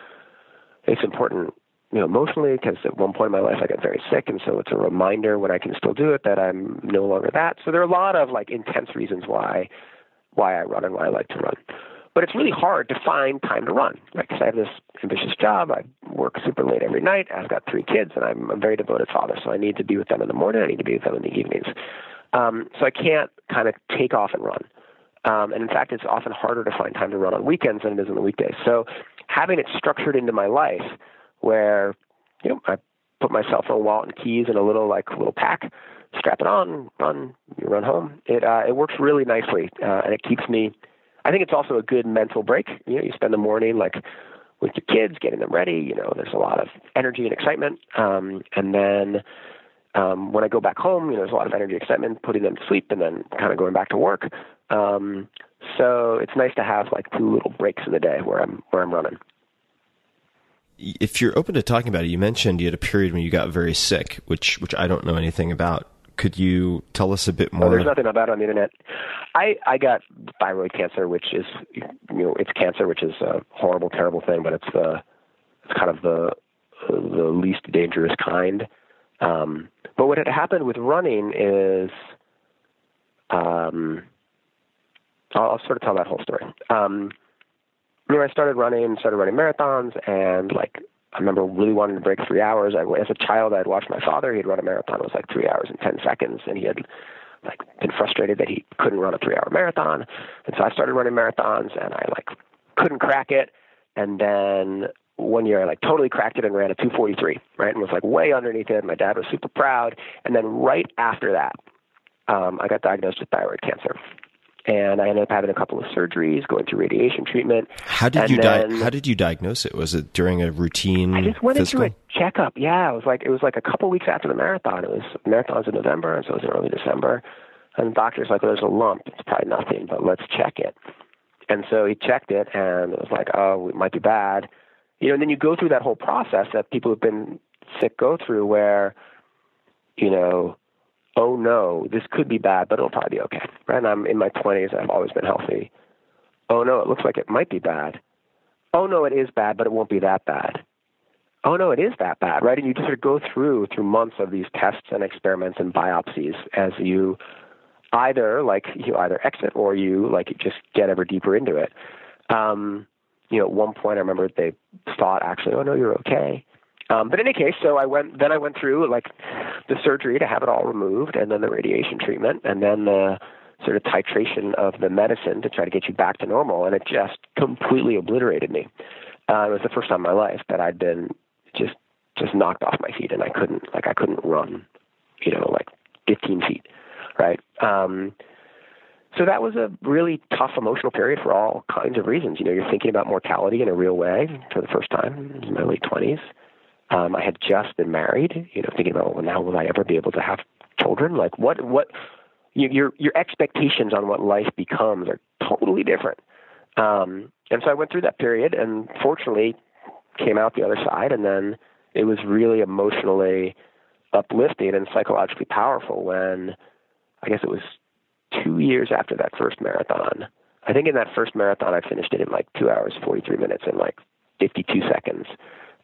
It's important, you know, emotionally because at one point in my life I got very sick, and so it's a reminder when I can still do it that I'm no longer that. So there are a lot of like intense reasons why why I run and why I like to run. But it's really hard to find time to run, right? Because I have this ambitious job. I work super late every night. I've got three kids, and I'm a very devoted father. So I need to be with them in the morning. I need to be with them in the evenings. Um, so I can't kind of take off and run. Um, and in fact, it's often harder to find time to run on weekends than it is on the weekdays. So having it structured into my life, where you know I put my cell phone, wallet, and keys in a little like little pack, strap it on, run, you run home. It uh, it works really nicely, uh, and it keeps me. I think it's also a good mental break. You know, you spend the morning like with your kids, getting them ready. You know, there's a lot of energy and excitement, um, and then um, when I go back home, you know, there's a lot of energy, and excitement, putting them to sleep, and then kind of going back to work. Um, so it's nice to have like two little breaks in the day where I'm where I'm running. if you're open to talking about it, you mentioned you had a period when you got very sick, which which I don't know anything about. Could you tell us a bit Oh, more? there's nothing about it on the internet. I I got thyroid cancer, which is you know it's cancer, which is a horrible, terrible thing, but it's the it's kind of the the least dangerous kind. Um, but what had happened with running is, um, I'll, I'll sort of tell that whole story. Um, you know, I started running, started running marathons, and like I remember really wanting to break three hours. I, as a child, I'd watched my father. He'd run a marathon. It was like three hours and ten seconds, and he had like been frustrated that he couldn't run a three-hour marathon. And so I started running marathons, and I like couldn't crack it. and then one year I like totally cracked it and ran a 243, right, and was like way underneath it. My dad was super proud, and then right after that, um, I got diagnosed with thyroid cancer, and I ended up having a couple of surgeries, going through radiation treatment. How did and you di- How did you diagnose it? Was it during a routine? I just went physical? into a checkup. Yeah, it was like it was like a couple weeks after the marathon. It was marathon's in November, and so it was in early December. And the doctor's like, well, "There's a lump. It's probably nothing, but let's check it." And so he checked it, and it was like, "Oh, it might be bad." You know, and then you go through that whole process that people who've been sick go through, where, you know, oh no, this could be bad, but it'll probably be okay. Right? And I'm in my 20s. I've always been healthy. Oh no, it looks like it might be bad. Oh no, it is bad, but it won't be that bad oh no, it is that bad, right? And you just sort of go through through months of these tests and experiments and biopsies as you either like you either exit or you like just get ever deeper into it. Um, you know, at one point I remember they thought actually, oh no, you're okay. Um, but in any case, so I went. Then I went through like the surgery to have it all removed, and then the radiation treatment, and then the sort of titration of the medicine to try to get you back to normal, and it just completely obliterated me. Uh, it was the first time in my life that I'd been just just knocked off my feet, and I couldn't like I couldn't run, you know, like 15 feet, right? Um, so that was a really tough emotional period for all kinds of reasons. You know, you're thinking about mortality in a real way for the first time in my late 20s. Um, I had just been married. You know, thinking about well, now will I ever be able to have children? Like what what you, your your expectations on what life becomes are totally different. Um, and so I went through that period, and fortunately, came out the other side. And then it was really emotionally uplifting and psychologically powerful when I guess it was two years after that first marathon. I think in that first marathon, I finished it in like two hours, 43 minutes, and like 52 seconds.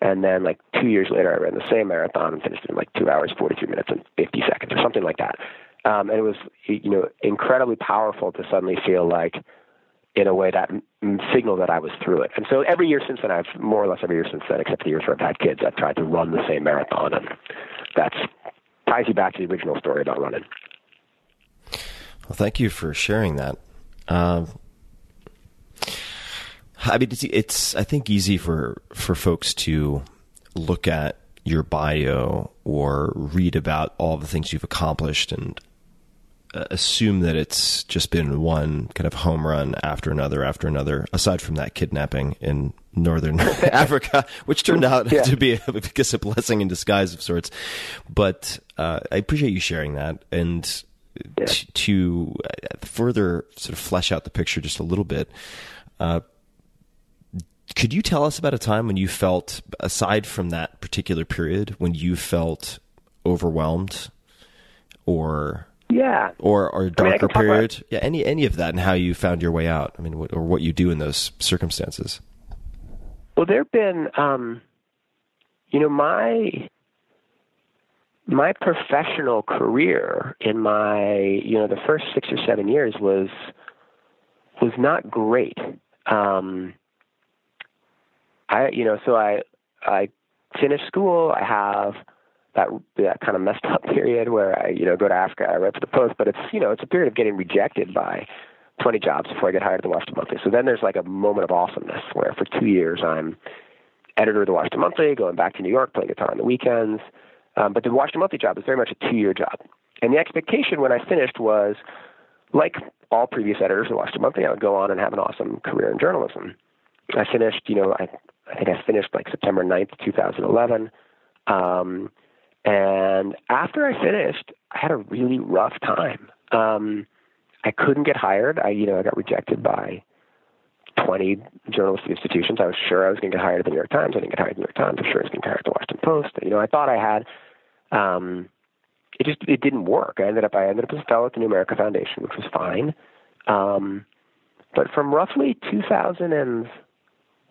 And then, like two years later, I ran the same marathon and finished in like two hours, 43 minutes, and 50 seconds, or something like that. Um, and it was, you know, incredibly powerful to suddenly feel like, in a way that m- signaled that I was through it. And so every year since then, I've more or less every year since then, except the years where I've had kids, I've tried to run the same marathon, and that's ties you back to the original story about running. Well, thank you for sharing that. Um, I mean, it's, it's I think easy for for folks to look at your bio or read about all the things you've accomplished and uh, assume that it's just been one kind of home run after another after another. Aside from that kidnapping in northern (laughs) Africa, which turned out Yeah. to be, I guess, a blessing in disguise of sorts. But uh, I appreciate you sharing that and t- to uh, further sort of flesh out the picture just a little bit. Uh, could you tell us about a time when you felt, aside from that particular period, when you felt overwhelmed, or Yeah. or or a I mean, I darker about- period? Yeah, any any of that, and how you found your way out. I mean, what, or what you do in those circumstances. Well, there have been, um, you know, my my professional career in my, you know, the first six or seven years was was not great. Um, I, you know, so I I finished school. I have that that kind of messed up (laughs) period where I, you know, go to Africa. I write for the Post, but it's you know, it's a period of getting rejected by 20 jobs before I get hired at the Washington Monthly. So then there's like a moment of awesomeness where for two years I'm editor of the Washington Monthly, going back to New York, playing guitar on the weekends. Um, but the Washington Monthly job is very much a two-year job. And the expectation when I finished was, like all previous editors of the Washington Monthly, I would go on and have an awesome career in journalism. I finished, you know, I, I think I finished like September 9th, 2011. Um, and after I finished, I had a really rough time. Um, I couldn't get hired. I, you know, I got rejected by 20 journalistic institutions. I was sure I was going to get hired at the New York Times. I didn't get hired at the New York Times. I was sure I was going to get hired at the Washington Post. You know, I thought I had, um, it just, it didn't work. I ended up, I ended up as a fellow at the New America Foundation, which was fine. Um, but from roughly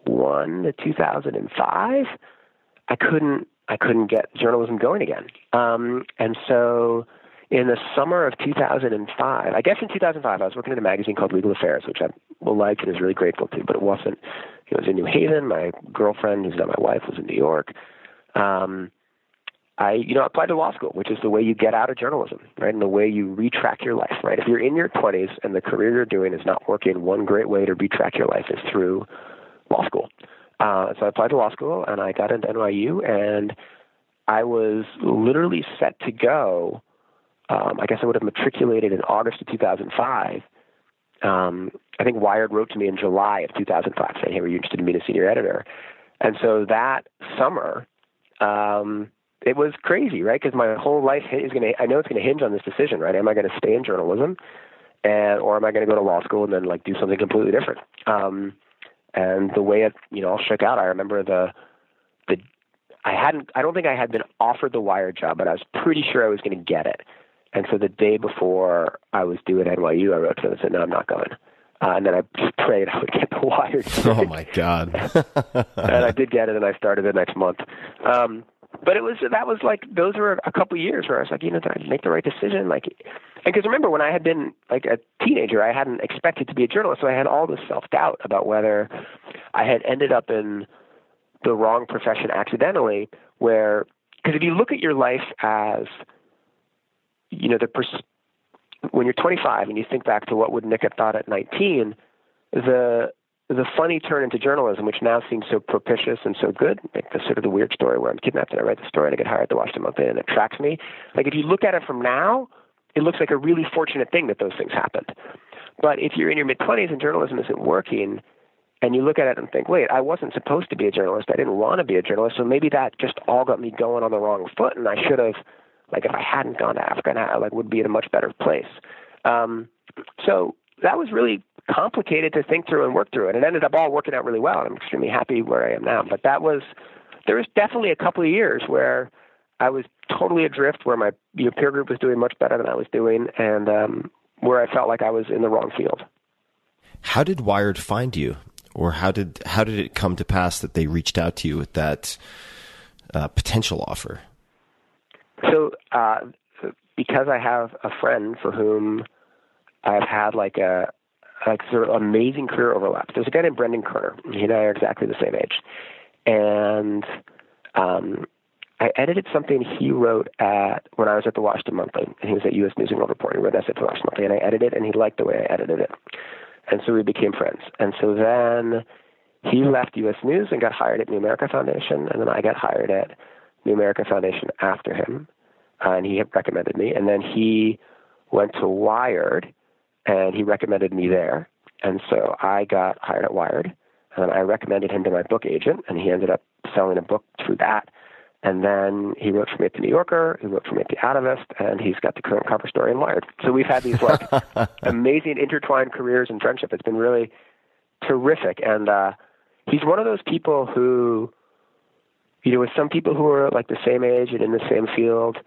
2001 to 2005, I couldn't, I couldn't get journalism going again. Um, and so, in the summer of 2005, I guess in 2005, I was working in a magazine called Legal Affairs, which I liked and was really grateful to, but it wasn't, it was in New Haven. My girlfriend, who's now my wife, was in New York. Um, I, you know, applied to law school, which is the way you get out of journalism, right? And the way you retrack your life, right? If you're in your 20s and the career you're doing is not working, one great way to retrack your life is through law school. Uh, so I applied to law school and I got into NYU and I was literally set to go. Um, I guess I would have matriculated in August of 2005. Um, I think Wired wrote to me in July of 2005 saying, "Hey, were you interested in being a senior editor?" And so that summer, um, it was crazy, right? Because my whole life is going to, I know it's going to hinge on this decision, right? Am I going to stay in journalism and, or am I going to go to law school and then like do something completely different? Um, and the way it, you know, all shook out, I remember the, the, I hadn't, I don't think I had been offered the wire job, but I was pretty sure I was going to get it. And so the day before I was due at NYU, I wrote to them and said, no, I'm not going. Uh, and then I just (laughs) prayed I would get the wire. Job. Oh my God. (laughs) and I did get it and I started the next month. Um, but it was that was like those were a couple years where I was like, you know, did I make the right decision? Like, and because remember when I had been like a teenager, I hadn't expected to be a journalist, so I had all this self doubt about whether I had ended up in the wrong profession accidentally. Where because if you look at your life as, you know, the pers- when you're 25 and you think back to what would Nick have thought at 19, the the funny turn into journalism, which now seems so propitious and so good, like the sort of the weird story where I'm kidnapped and I write the story and I get hired to Washington Monthly and it tracks me. Like if you look at it from now, it looks like a really fortunate thing that those things happened. But if you're in your mid 20s and journalism isn't working, and you look at it and think, wait, I wasn't supposed to be a journalist. I didn't want to be a journalist. So maybe that just all got me going on the wrong foot, and I should have, like, if I hadn't gone to Africa, I like would be in a much better place. Um, so that was really complicated to think through and work through. And it ended up all working out really well. And I'm extremely happy where I am now. But that was, there was definitely a couple of years where I was totally adrift, where my you know, peer group was doing much better than I was doing, and um, where I felt like I was in the wrong field. How did Wired find you? Or how did how did it come to pass that they reached out to you with that uh, potential offer? So, uh, because I have a friend for whom I've had like a like sort of amazing career overlaps. There's a guy named Brendan Koerner. He and I are exactly the same age, and um, I edited something he wrote at when I was at the Washington Monthly, and he was at U.S. News and World Report. He wrote an essay for Washington Monthly, and I edited it, and he liked the way I edited it, and so we became friends. And so then he left U.S. News and got hired at New America Foundation, and then I got hired at New America Foundation after him, uh, and he recommended me, and then he went to Wired and he recommended me there. And so I got hired at Wired, and I recommended him to my book agent, and he ended up selling a book through that. And then he wrote for me at the New Yorker, he wrote for me at the Atavist, and he's got the current cover story in Wired. So we've had these like (laughs) amazing intertwined careers and friendship. It's been really terrific. And uh, he's one of those people who, you know, with some people who are like the same age and in the same field,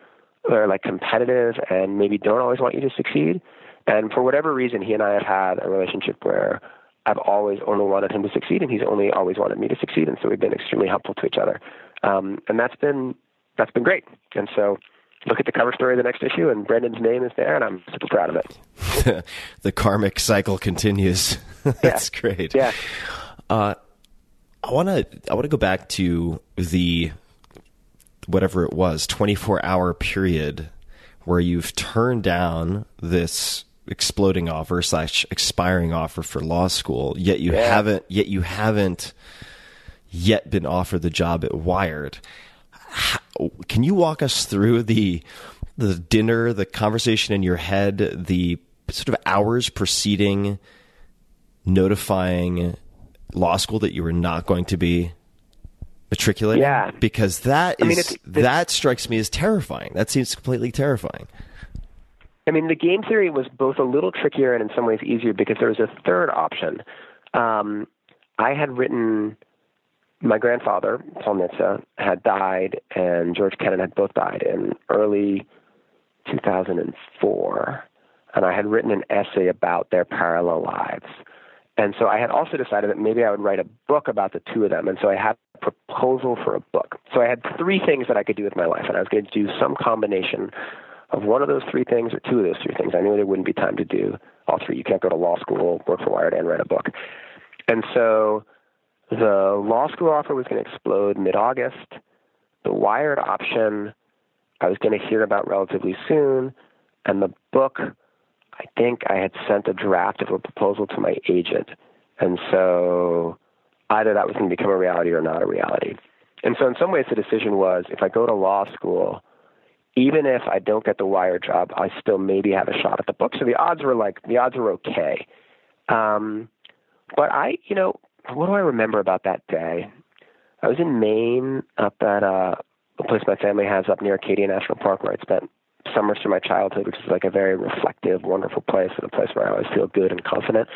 are like competitive and maybe don't always want you to succeed. And for whatever reason, he and I have had a relationship where I've always only wanted him to succeed, and he's only always wanted me to succeed, and so we've been extremely helpful to each other. Um, and that's been that's been great. And so, look at the cover story of the next issue, and Brendan's name is there, and I'm super proud of it. (laughs) the karmic cycle continues. (laughs) that's yeah. great. Yeah. Uh, I want to I want to go back to the whatever it was 24 hour period where you've turned down this exploding offer slash expiring offer for law school, yet you yeah. haven't yet you haven't yet been offered the job at Wired. How, can you walk us through the the dinner, the conversation in your head, the sort of hours preceding notifying law school that you were not going to be matriculating? Yeah, because that is I mean, it's, it's, that strikes me as terrifying. That seems completely terrifying. I mean, the game theory was both a little trickier and in some ways easier because there was a third option. Um, I had written, my grandfather, Paul Nitze, had died, and George Kennan had both died in early 2004. And I had written an essay about their parallel lives. And so I had also decided that maybe I would write a book about the two of them. And so I had a proposal for a book. So I had three things that I could do with my life, and I was going to do some combination of one of those three things or two of those three things. I knew there wouldn't be time to do all three. You can't go to law school, work for Wired, and write a book. And so the law school offer was going to explode mid August. The Wired option I was going to hear about relatively soon. And the book, I think I had sent a draft of a proposal to my agent. And so either that was going to become a reality or not a reality. And so, in some ways, the decision was if I go to law school, even if I don't get the wire job, I still maybe have a shot at the book. So the odds were like the odds were okay. Um, but I, you know, what do I remember about that day? I was in Maine, up at uh, a place my family has up near Acadia National Park, where I spent summers through my childhood, which is like a very reflective, wonderful place, and a place where I always feel good and confident.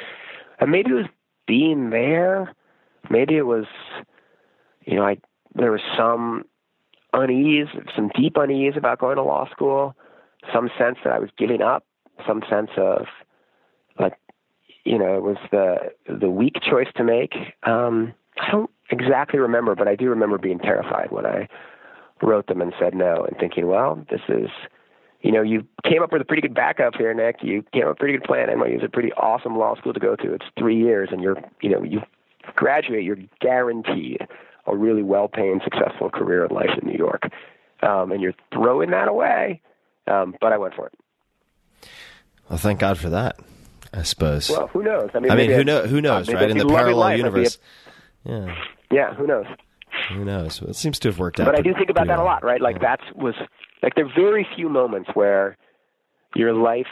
And maybe it was being there. Maybe it was, you know, I there was some unease, some deep unease about going to law school, some sense that I was giving up, some sense of like, you know, it was the the weak choice to make. Um, I don't exactly remember, but I do remember being terrified when I wrote them and said no, and thinking, well, this is, you know, you came up with a pretty good backup here, Nick. You came up with a pretty good plan. NYU is a pretty awesome law school to go to. It's three years, and you're, you know, you graduate, you're guaranteed a really well-paying, successful career in life in New York, um, and you're throwing that away. Um, but I went for it. Well, thank God for that. I suppose. Well, who knows? I mean, I mean who, know, who knows, right? In the parallel universe. Yeah. Yeah, who knows? Who knows? It seems to have worked out. But I do think about that well. a lot, right? Like yeah. that was like there are very few moments where your life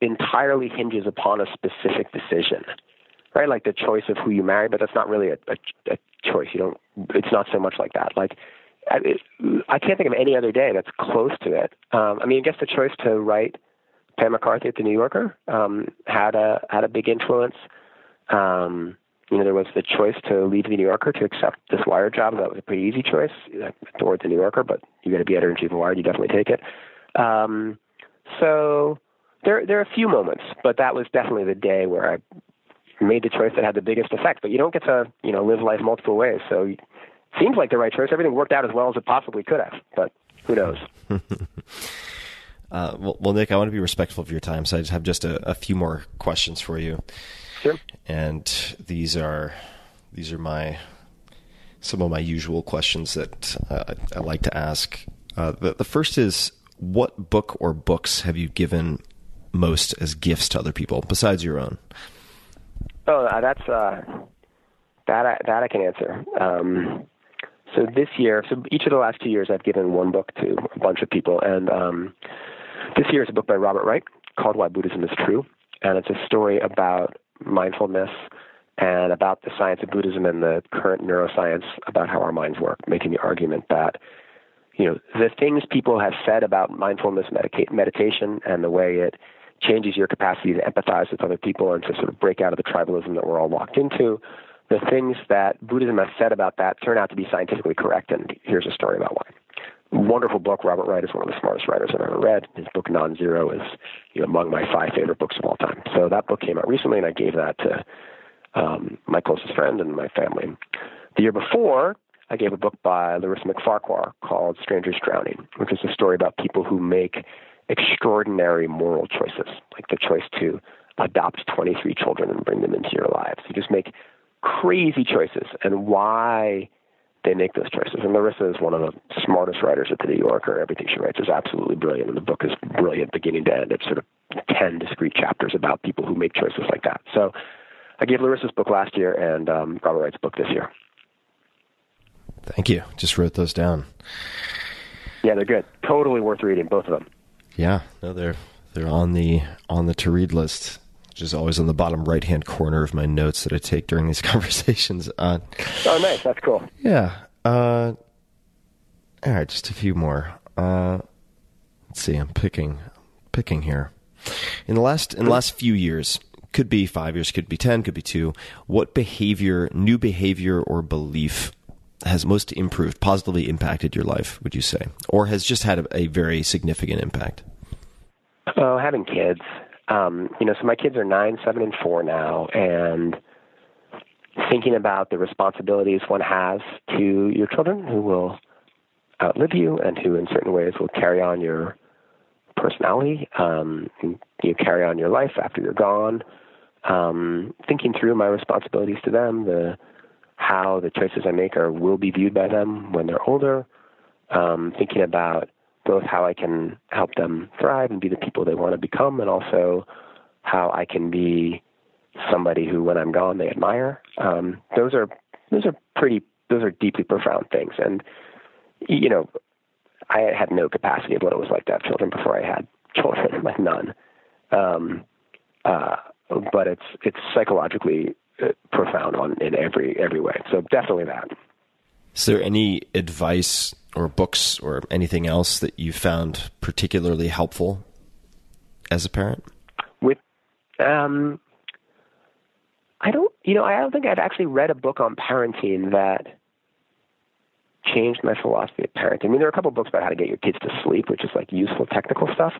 entirely hinges upon a specific decision, right? Like the choice of who you marry, but that's not really a, a, a choice. You don't. It's not so much like that. Like I, it, I can't think of any other day that's close to it. Um, I mean, I guess the choice to write Pam McCarthy at the New Yorker um, had a had a big influence. Um, you know, there was the choice to leave the New Yorker to accept this Wired job. That was a pretty easy choice towards the New Yorker, but you got to be editor in chief of Wired. You definitely take it. Um, so there, there are a few moments, but that was definitely the day where I made the choice that had the biggest effect. But you don't get to, you know, live life multiple ways. So it seems like the right choice. Everything worked out as well as it possibly could have, but who knows? (laughs) uh, well, well, Nick, I want to be respectful of your time, so I just have just a, a few more questions for you. Sure. And these are these are my some of my usual questions that uh, I like to ask. Uh, the, the first is, what book or books have you given most as gifts to other people besides your own? Oh, that's uh, that I, that I can answer. Um, so this year, so each of the last two years, I've given one book to a bunch of people, and um, this year is a book by Robert Wright called "Why Buddhism Is True," and it's a story about mindfulness and about the science of Buddhism and the current neuroscience about how our minds work, making the argument that you know the things people have said about mindfulness medica- meditation and the way it changes your capacity to empathize with other people and to sort of break out of the tribalism that we're all locked into. The things that Buddhism has said about that turn out to be scientifically correct, and here's a story about why wonderful book. Robert Wright is one of the smartest writers I've ever read. His book Non-Zero is you know, among my five favorite books of all time. So that book came out recently, and I gave that to um, my closest friend and my family. The year before, I gave a book by Larissa MacFarquhar called Strangers Drowning, which is a story about people who make extraordinary moral choices, like the choice to adopt 23 children and bring them into your lives. You just make crazy choices, and why they make those choices. And Larissa is one of the smartest writers at the New Yorker. Everything she writes is absolutely brilliant, and the book is brilliant beginning to end. It's sort of 10 discrete chapters about people who make choices like that. So I gave Larissa's book last year and um, Robert Wright's book this year. Thank you. Just wrote those down. Yeah, they're good. Totally worth reading, both of them. Yeah, no, they're they're on the on the to read list which is always on the bottom right hand corner of my notes that I take during these (laughs) conversations. Uh, oh, nice. That's cool. Yeah. Uh, all right, just a few more. Uh, let's see. I'm picking picking here. In the last in the last few years, could be five years, could be ten, could be two. What behavior, new behavior or belief has most improved, positively impacted your life? Would you say, or has just had a, a very significant impact? Oh, having kids um, you know, so my kids are nine, seven, and four now, and thinking about the responsibilities one has to your children who will outlive you and who, in certain ways, will carry on your personality, um, you carry on your life after you're gone. Um, thinking through my responsibilities to them, the how the choices I make are will be viewed by them when they're older. Um, thinking about both how I can help them thrive and be the people they want to become, and also how I can be somebody who, when I'm gone, they admire. Um, those are those are pretty those are deeply profound things. And you know, I had no capacity of what it was like to have children before I had children, (laughs) like none. Um, uh, but it's it's psychologically profound on in every every way. So definitely that. Is there any advice or books or anything else that you found particularly helpful as a parent? With, um, I don't, you know, I don't think I've actually read a book on parenting that changed my philosophy of parenting. I mean, there are a couple of books about how to get your kids to sleep, which is like useful technical stuff.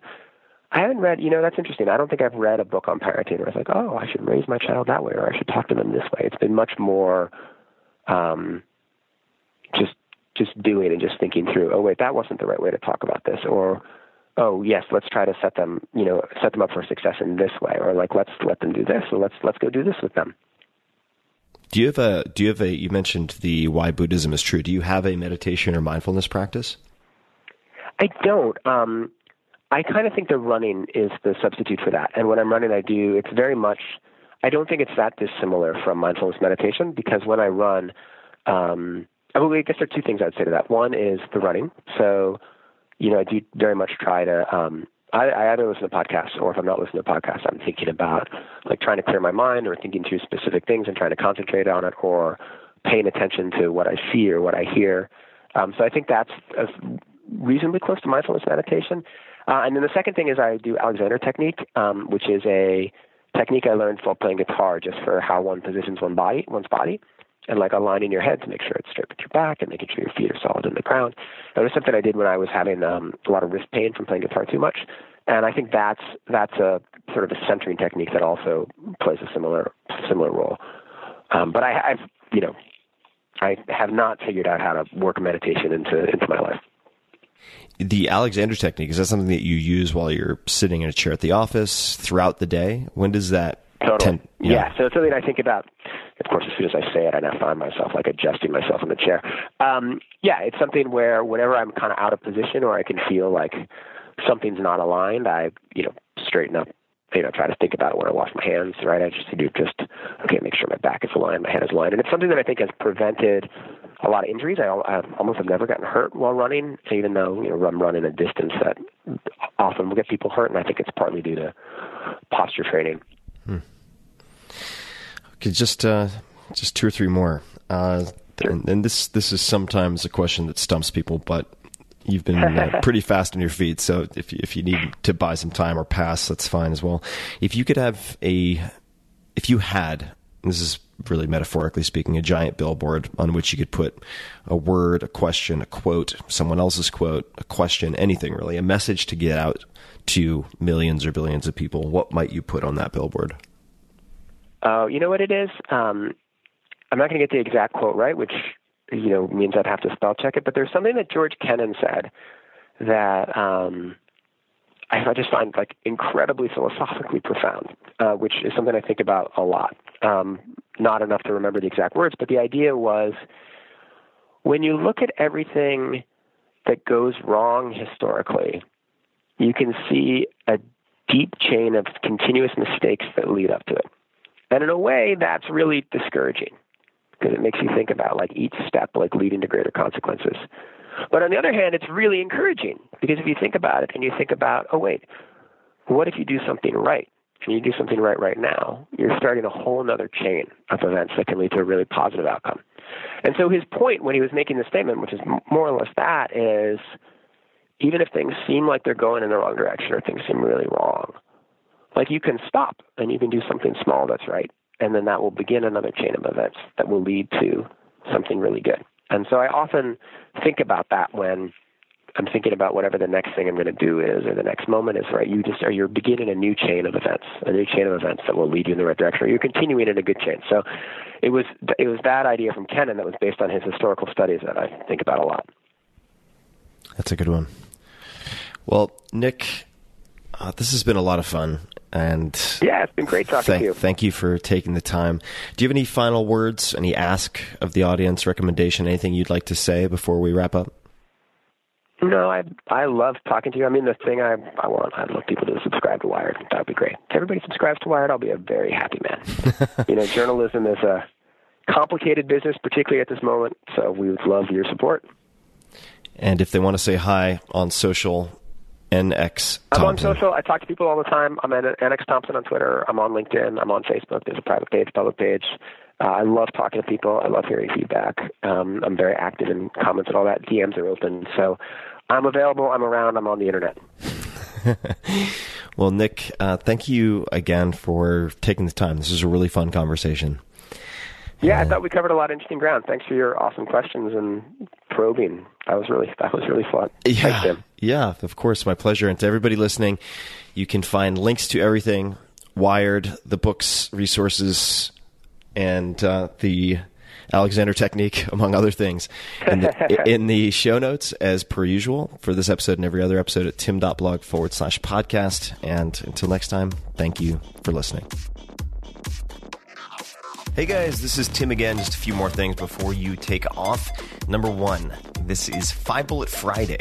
I haven't read, you know, that's interesting. I don't think I've read a book on parenting where it's like, oh, I should raise my child that way or I should talk to them this way. It's been much more um, just just doing and just thinking through, oh, wait, that wasn't the right way to talk about this. Or, oh, yes, let's try to set them, you know, set them up for success in this way. Or like, let's let them do this or let's, let's go do this with them. Do you have a, do you have a, you mentioned the why Buddhism is true. Do you have a meditation or mindfulness practice? I don't. Um, I kind of think the running is the substitute for that. And when I'm running, I do, it's very much, I don't think it's that dissimilar from mindfulness meditation because when I run, um, I, mean, I guess there are two things I'd say to that. One is the running. So, you know, I do very much try to, um, I, I either listen to podcasts or if I'm not listening to podcasts, I'm thinking about like trying to clear my mind or thinking through specific things and trying to concentrate on it or paying attention to what I see or what I hear. Um, so I think that's a, reasonably close to mindfulness meditation. Uh, and then the second thing is I do Alexander technique, um, which is a technique I learned while playing guitar, just for how one positions one body, one's body, and like aligning your head to make sure it's straight with your back and making sure your feet are solid in the ground. That was something I did when I was having um, a lot of wrist pain from playing guitar too much, and I think that's that's a sort of a centering technique that also plays a similar similar role. Um, but I, I've you know I have not figured out how to work meditation into into my life the Alexander technique is that something that you use while you're sitting in a chair at the office throughout the day? When does that? Totally. Tend, yeah. yeah. So it's something I think about. Of course, as soon as I say it, I now find myself like adjusting myself in the chair. Um, yeah, it's something where whenever I'm kind of out of position or I can feel like something's not aligned, I you know straighten up. You know, try to think about it when I wash my hands. Right, I just do just okay, make sure my back is aligned, my head is aligned, and it's something that I think has prevented a lot of injuries. I, I almost have never gotten hurt while running, even though you know I'm running a distance that often will get people hurt, and I think it's partly due to posture training. Hmm. Okay, just uh, just two or three more. Uh, sure. and, and, this this is sometimes a question that stumps people, but you've been uh, (laughs) pretty fast on your feet. So if if you need to buy some time or pass, that's fine as well. If you could have a, if you had, this is really metaphorically speaking, a giant billboard on which you could put a word, a question, a quote, someone else's quote, a question, anything really, a message to get out to millions or billions of people, what might you put on that billboard? Oh, you know what it is? Um, I'm not going to get the exact quote right, which you know means I'd have to spell check it. But there's something that George Kennan said that um, I just find like incredibly philosophically profound, uh, which is something I think about a lot. Um, not enough to remember the exact words, but the idea was when you look at everything that goes wrong historically, you can see a deep chain of continuous mistakes that lead up to it. And in a way, that's really discouraging because it makes you think about like each step like leading to greater consequences. But on the other hand, it's really encouraging because if you think about it and you think about, oh wait, what if you do something right? and you do something right right now, you're starting a whole other chain of events that can lead to a really positive outcome. And so his point when he was making the statement, which is more or less that, is even if things seem like they're going in the wrong direction or things seem really wrong, like you can stop and you can do something small that's right, and then that will begin another chain of events that will lead to something really good. And so I often think about that when I'm thinking about whatever the next thing I'm going to do is, or the next moment is. Right? You just are you're beginning a new chain of events, a new chain of events that will lead you in the right direction. Or you're continuing in a good chain. So, it was it was that idea from Kennan that was based on his historical studies that I think about a lot. That's a good one. Well, Nick, uh, this has been a lot of fun. And yeah, it's been great talking thank, to you. Thank you for taking the time. Do you have any final words, any ask of the audience, recommendation, anything you'd like to say before we wrap up? No, I I love talking to you. I mean, the thing I I want I'd love people to subscribe to Wired. That'd be great. If everybody subscribes to Wired, I'll be a very happy man. (laughs) you know, journalism is a complicated business, particularly at this moment. So we would love your support. And if they want to say hi on social, NX I'm on social. I talk to people all the time. I'm at NX Thompson on Twitter. I'm on LinkedIn. I'm on Facebook. There's a private page, public page. Uh, I love talking to people. I love hearing feedback. Um, I'm very active in comments and all that. DMs are open. So I'm available. I'm around. I'm on the internet. (laughs) Well, Nick, uh, thank you again for taking the time. This was a really fun conversation. Yeah, I thought we covered a lot of interesting ground. Thanks for your awesome questions and probing. That was really that was really fun. Thanks, Yeah, Tim. yeah, of course, my pleasure. And to everybody listening, you can find links to everything: Wired, the books, resources, and uh, the Alexander technique, (laughs) among other things, in the, (laughs) in the show notes, as per usual, for this episode and every other episode at tim.blog forward slash podcast. And until next time, thank you for listening. Hey guys, this is Tim again. Just a few more things before you take off. Number one, this is Five Bullet Friday.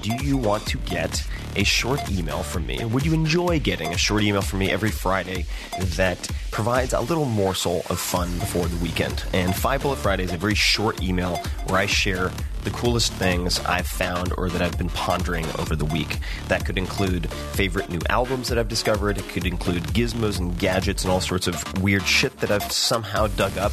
Do you want to get a short email from me? Would you enjoy getting a short email from me every Friday that provides a little morsel of fun before the weekend? And Five Bullet Friday is a very short email where I share the coolest things I've found or that I've been pondering over the week. That could include favorite new albums that I've discovered. It could include gizmos and gadgets and all sorts of weird shit that I've somehow dug up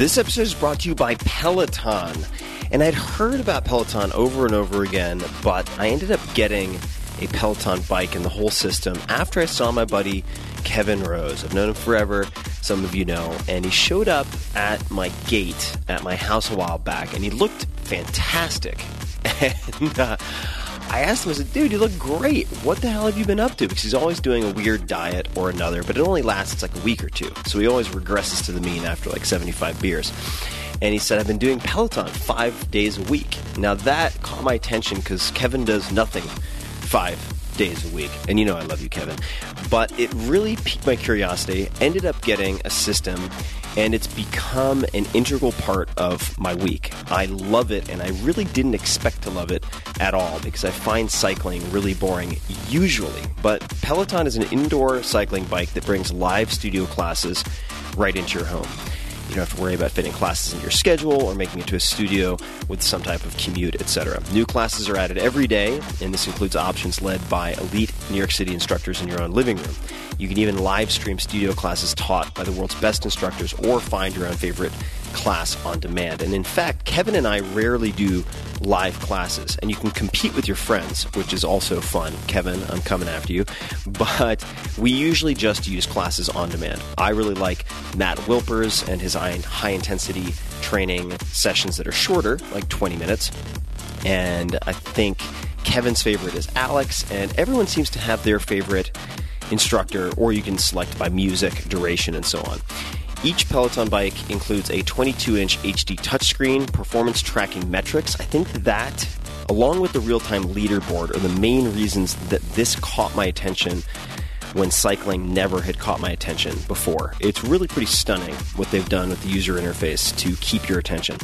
This episode is brought to you by Peloton. And I'd heard about Peloton over and over again, but I ended up getting a Peloton bike and the whole system after I saw my buddy Kevin Rose. I've known him forever, some of you know, and he showed up at my gate at my house a while back and he looked fantastic. (laughs) And uh, I asked him, I said, dude, you look great. What the hell have you been up to? Because he's always doing a weird diet or another, but it only lasts like a week or two. So he always regresses to the mean after like 75 beers. And he said, I've been doing Peloton five days a week. Now that caught my attention because Kevin does nothing five days a week. And you know I love you, Kevin. But it really piqued my curiosity. Ended up getting a system, and it's become an integral part of my week. I love it, and I really didn't expect to love it at all because I find cycling really boring usually. But Peloton is an indoor cycling bike that brings live studio classes right into your home. You don't have to worry about fitting classes in your schedule or making it to a studio with some type of commute, etc. New classes are added every day, and this includes options led by elite New York City instructors in your own living room. You can even live stream studio classes taught by the world's best instructors or find your own favorite class on demand. And in fact, Kevin and I rarely do live classes, and you can compete with your friends, which is also fun. Kevin, I'm coming after you. But we usually just use classes on demand. I really like Matt Wilpers and his high intensity training sessions that are shorter, like 20 minutes. And I think Kevin's favorite is Alex, and everyone seems to have their favorite instructor, or you can select by music, duration, and so on. Each Peloton bike includes a 22 inch HD touchscreen, performance tracking metrics. I think that, along with the real time leaderboard, are the main reasons that this caught my attention when cycling never had caught my attention before. It's really pretty stunning what they've done with the user interface to keep your attention.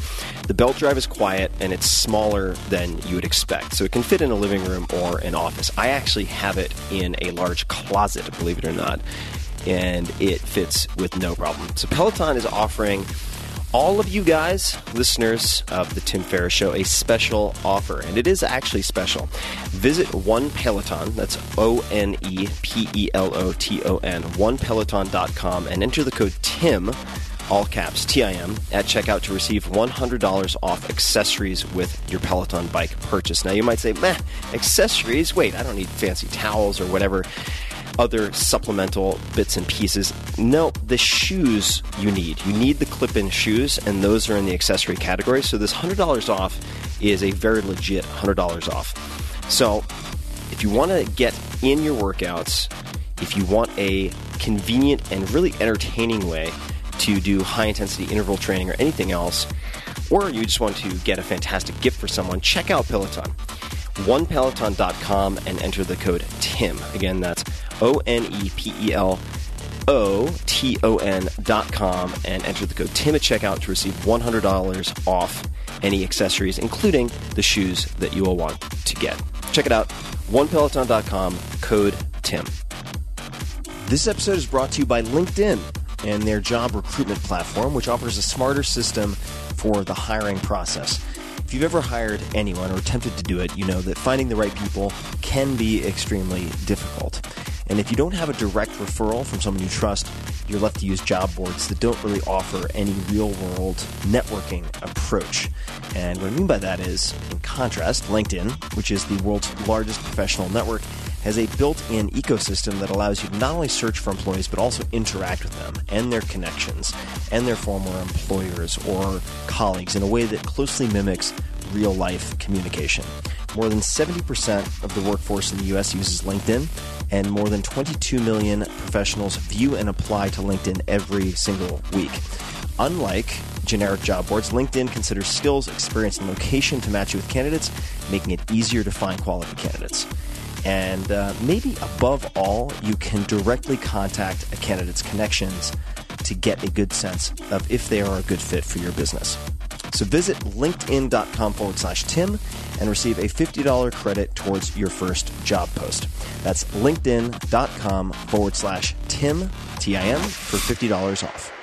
The belt drive is quiet and it's smaller than you would expect, so it can fit in a living room or an office. I actually have it in a large closet, believe it or not, and it fits with no problem. So Peloton is offering all of you guys, listeners of the Tim Ferriss Show, a special offer, and it is actually special. Visit One Peloton, that's O N E P E L O T O N, onepeloton.com, and enter the code TIM, all caps T I M, at checkout to receive $100 off accessories with your Peloton bike purchase. Now you might say, meh, accessories? Wait, I don't need fancy towels or whatever other supplemental bits and pieces. No, the shoes you need. You need the clip in shoes, and those are in the accessory category. So this $100 off is a very legit $100 off. So if you want to get in your workouts, if you want a convenient and really entertaining way to do high intensity interval training or anything else, or you just want to get a fantastic gift for someone, check out Peloton. OnePeloton.com and enter the code TIM. Again, that's O N E P E L O T O N dot com and enter the code TIM at checkout to receive $100 off any accessories, including the shoes that you will want to get. Check it out, onepeloton.com, code TIM. This episode is brought to you by LinkedIn and their job recruitment platform, which offers a smarter system for the hiring process. If you've ever hired anyone or attempted to do it, you know that finding the right people can be extremely difficult. And if you don't have a direct referral from someone you trust, you're left to use job boards that don't really offer any real world networking approach. And what I mean by that is, in contrast, LinkedIn, which is the world's largest professional network, has a built in ecosystem that allows you to not only search for employees, but also interact with them and their connections and their former employers or colleagues in a way that closely mimics real life communication. More than 70% of the workforce in the US uses LinkedIn, and more than 22 million professionals view and apply to LinkedIn every single week. Unlike generic job boards, LinkedIn considers skills, experience, and location to match you with candidates, making it easier to find quality candidates. And uh, maybe above all, you can directly contact a candidate's connections to get a good sense of if they are a good fit for your business. So visit linkedin.com forward slash Tim and receive a $50 credit towards your first job post. That's linkedin.com forward slash Tim, T I M, for $50 off.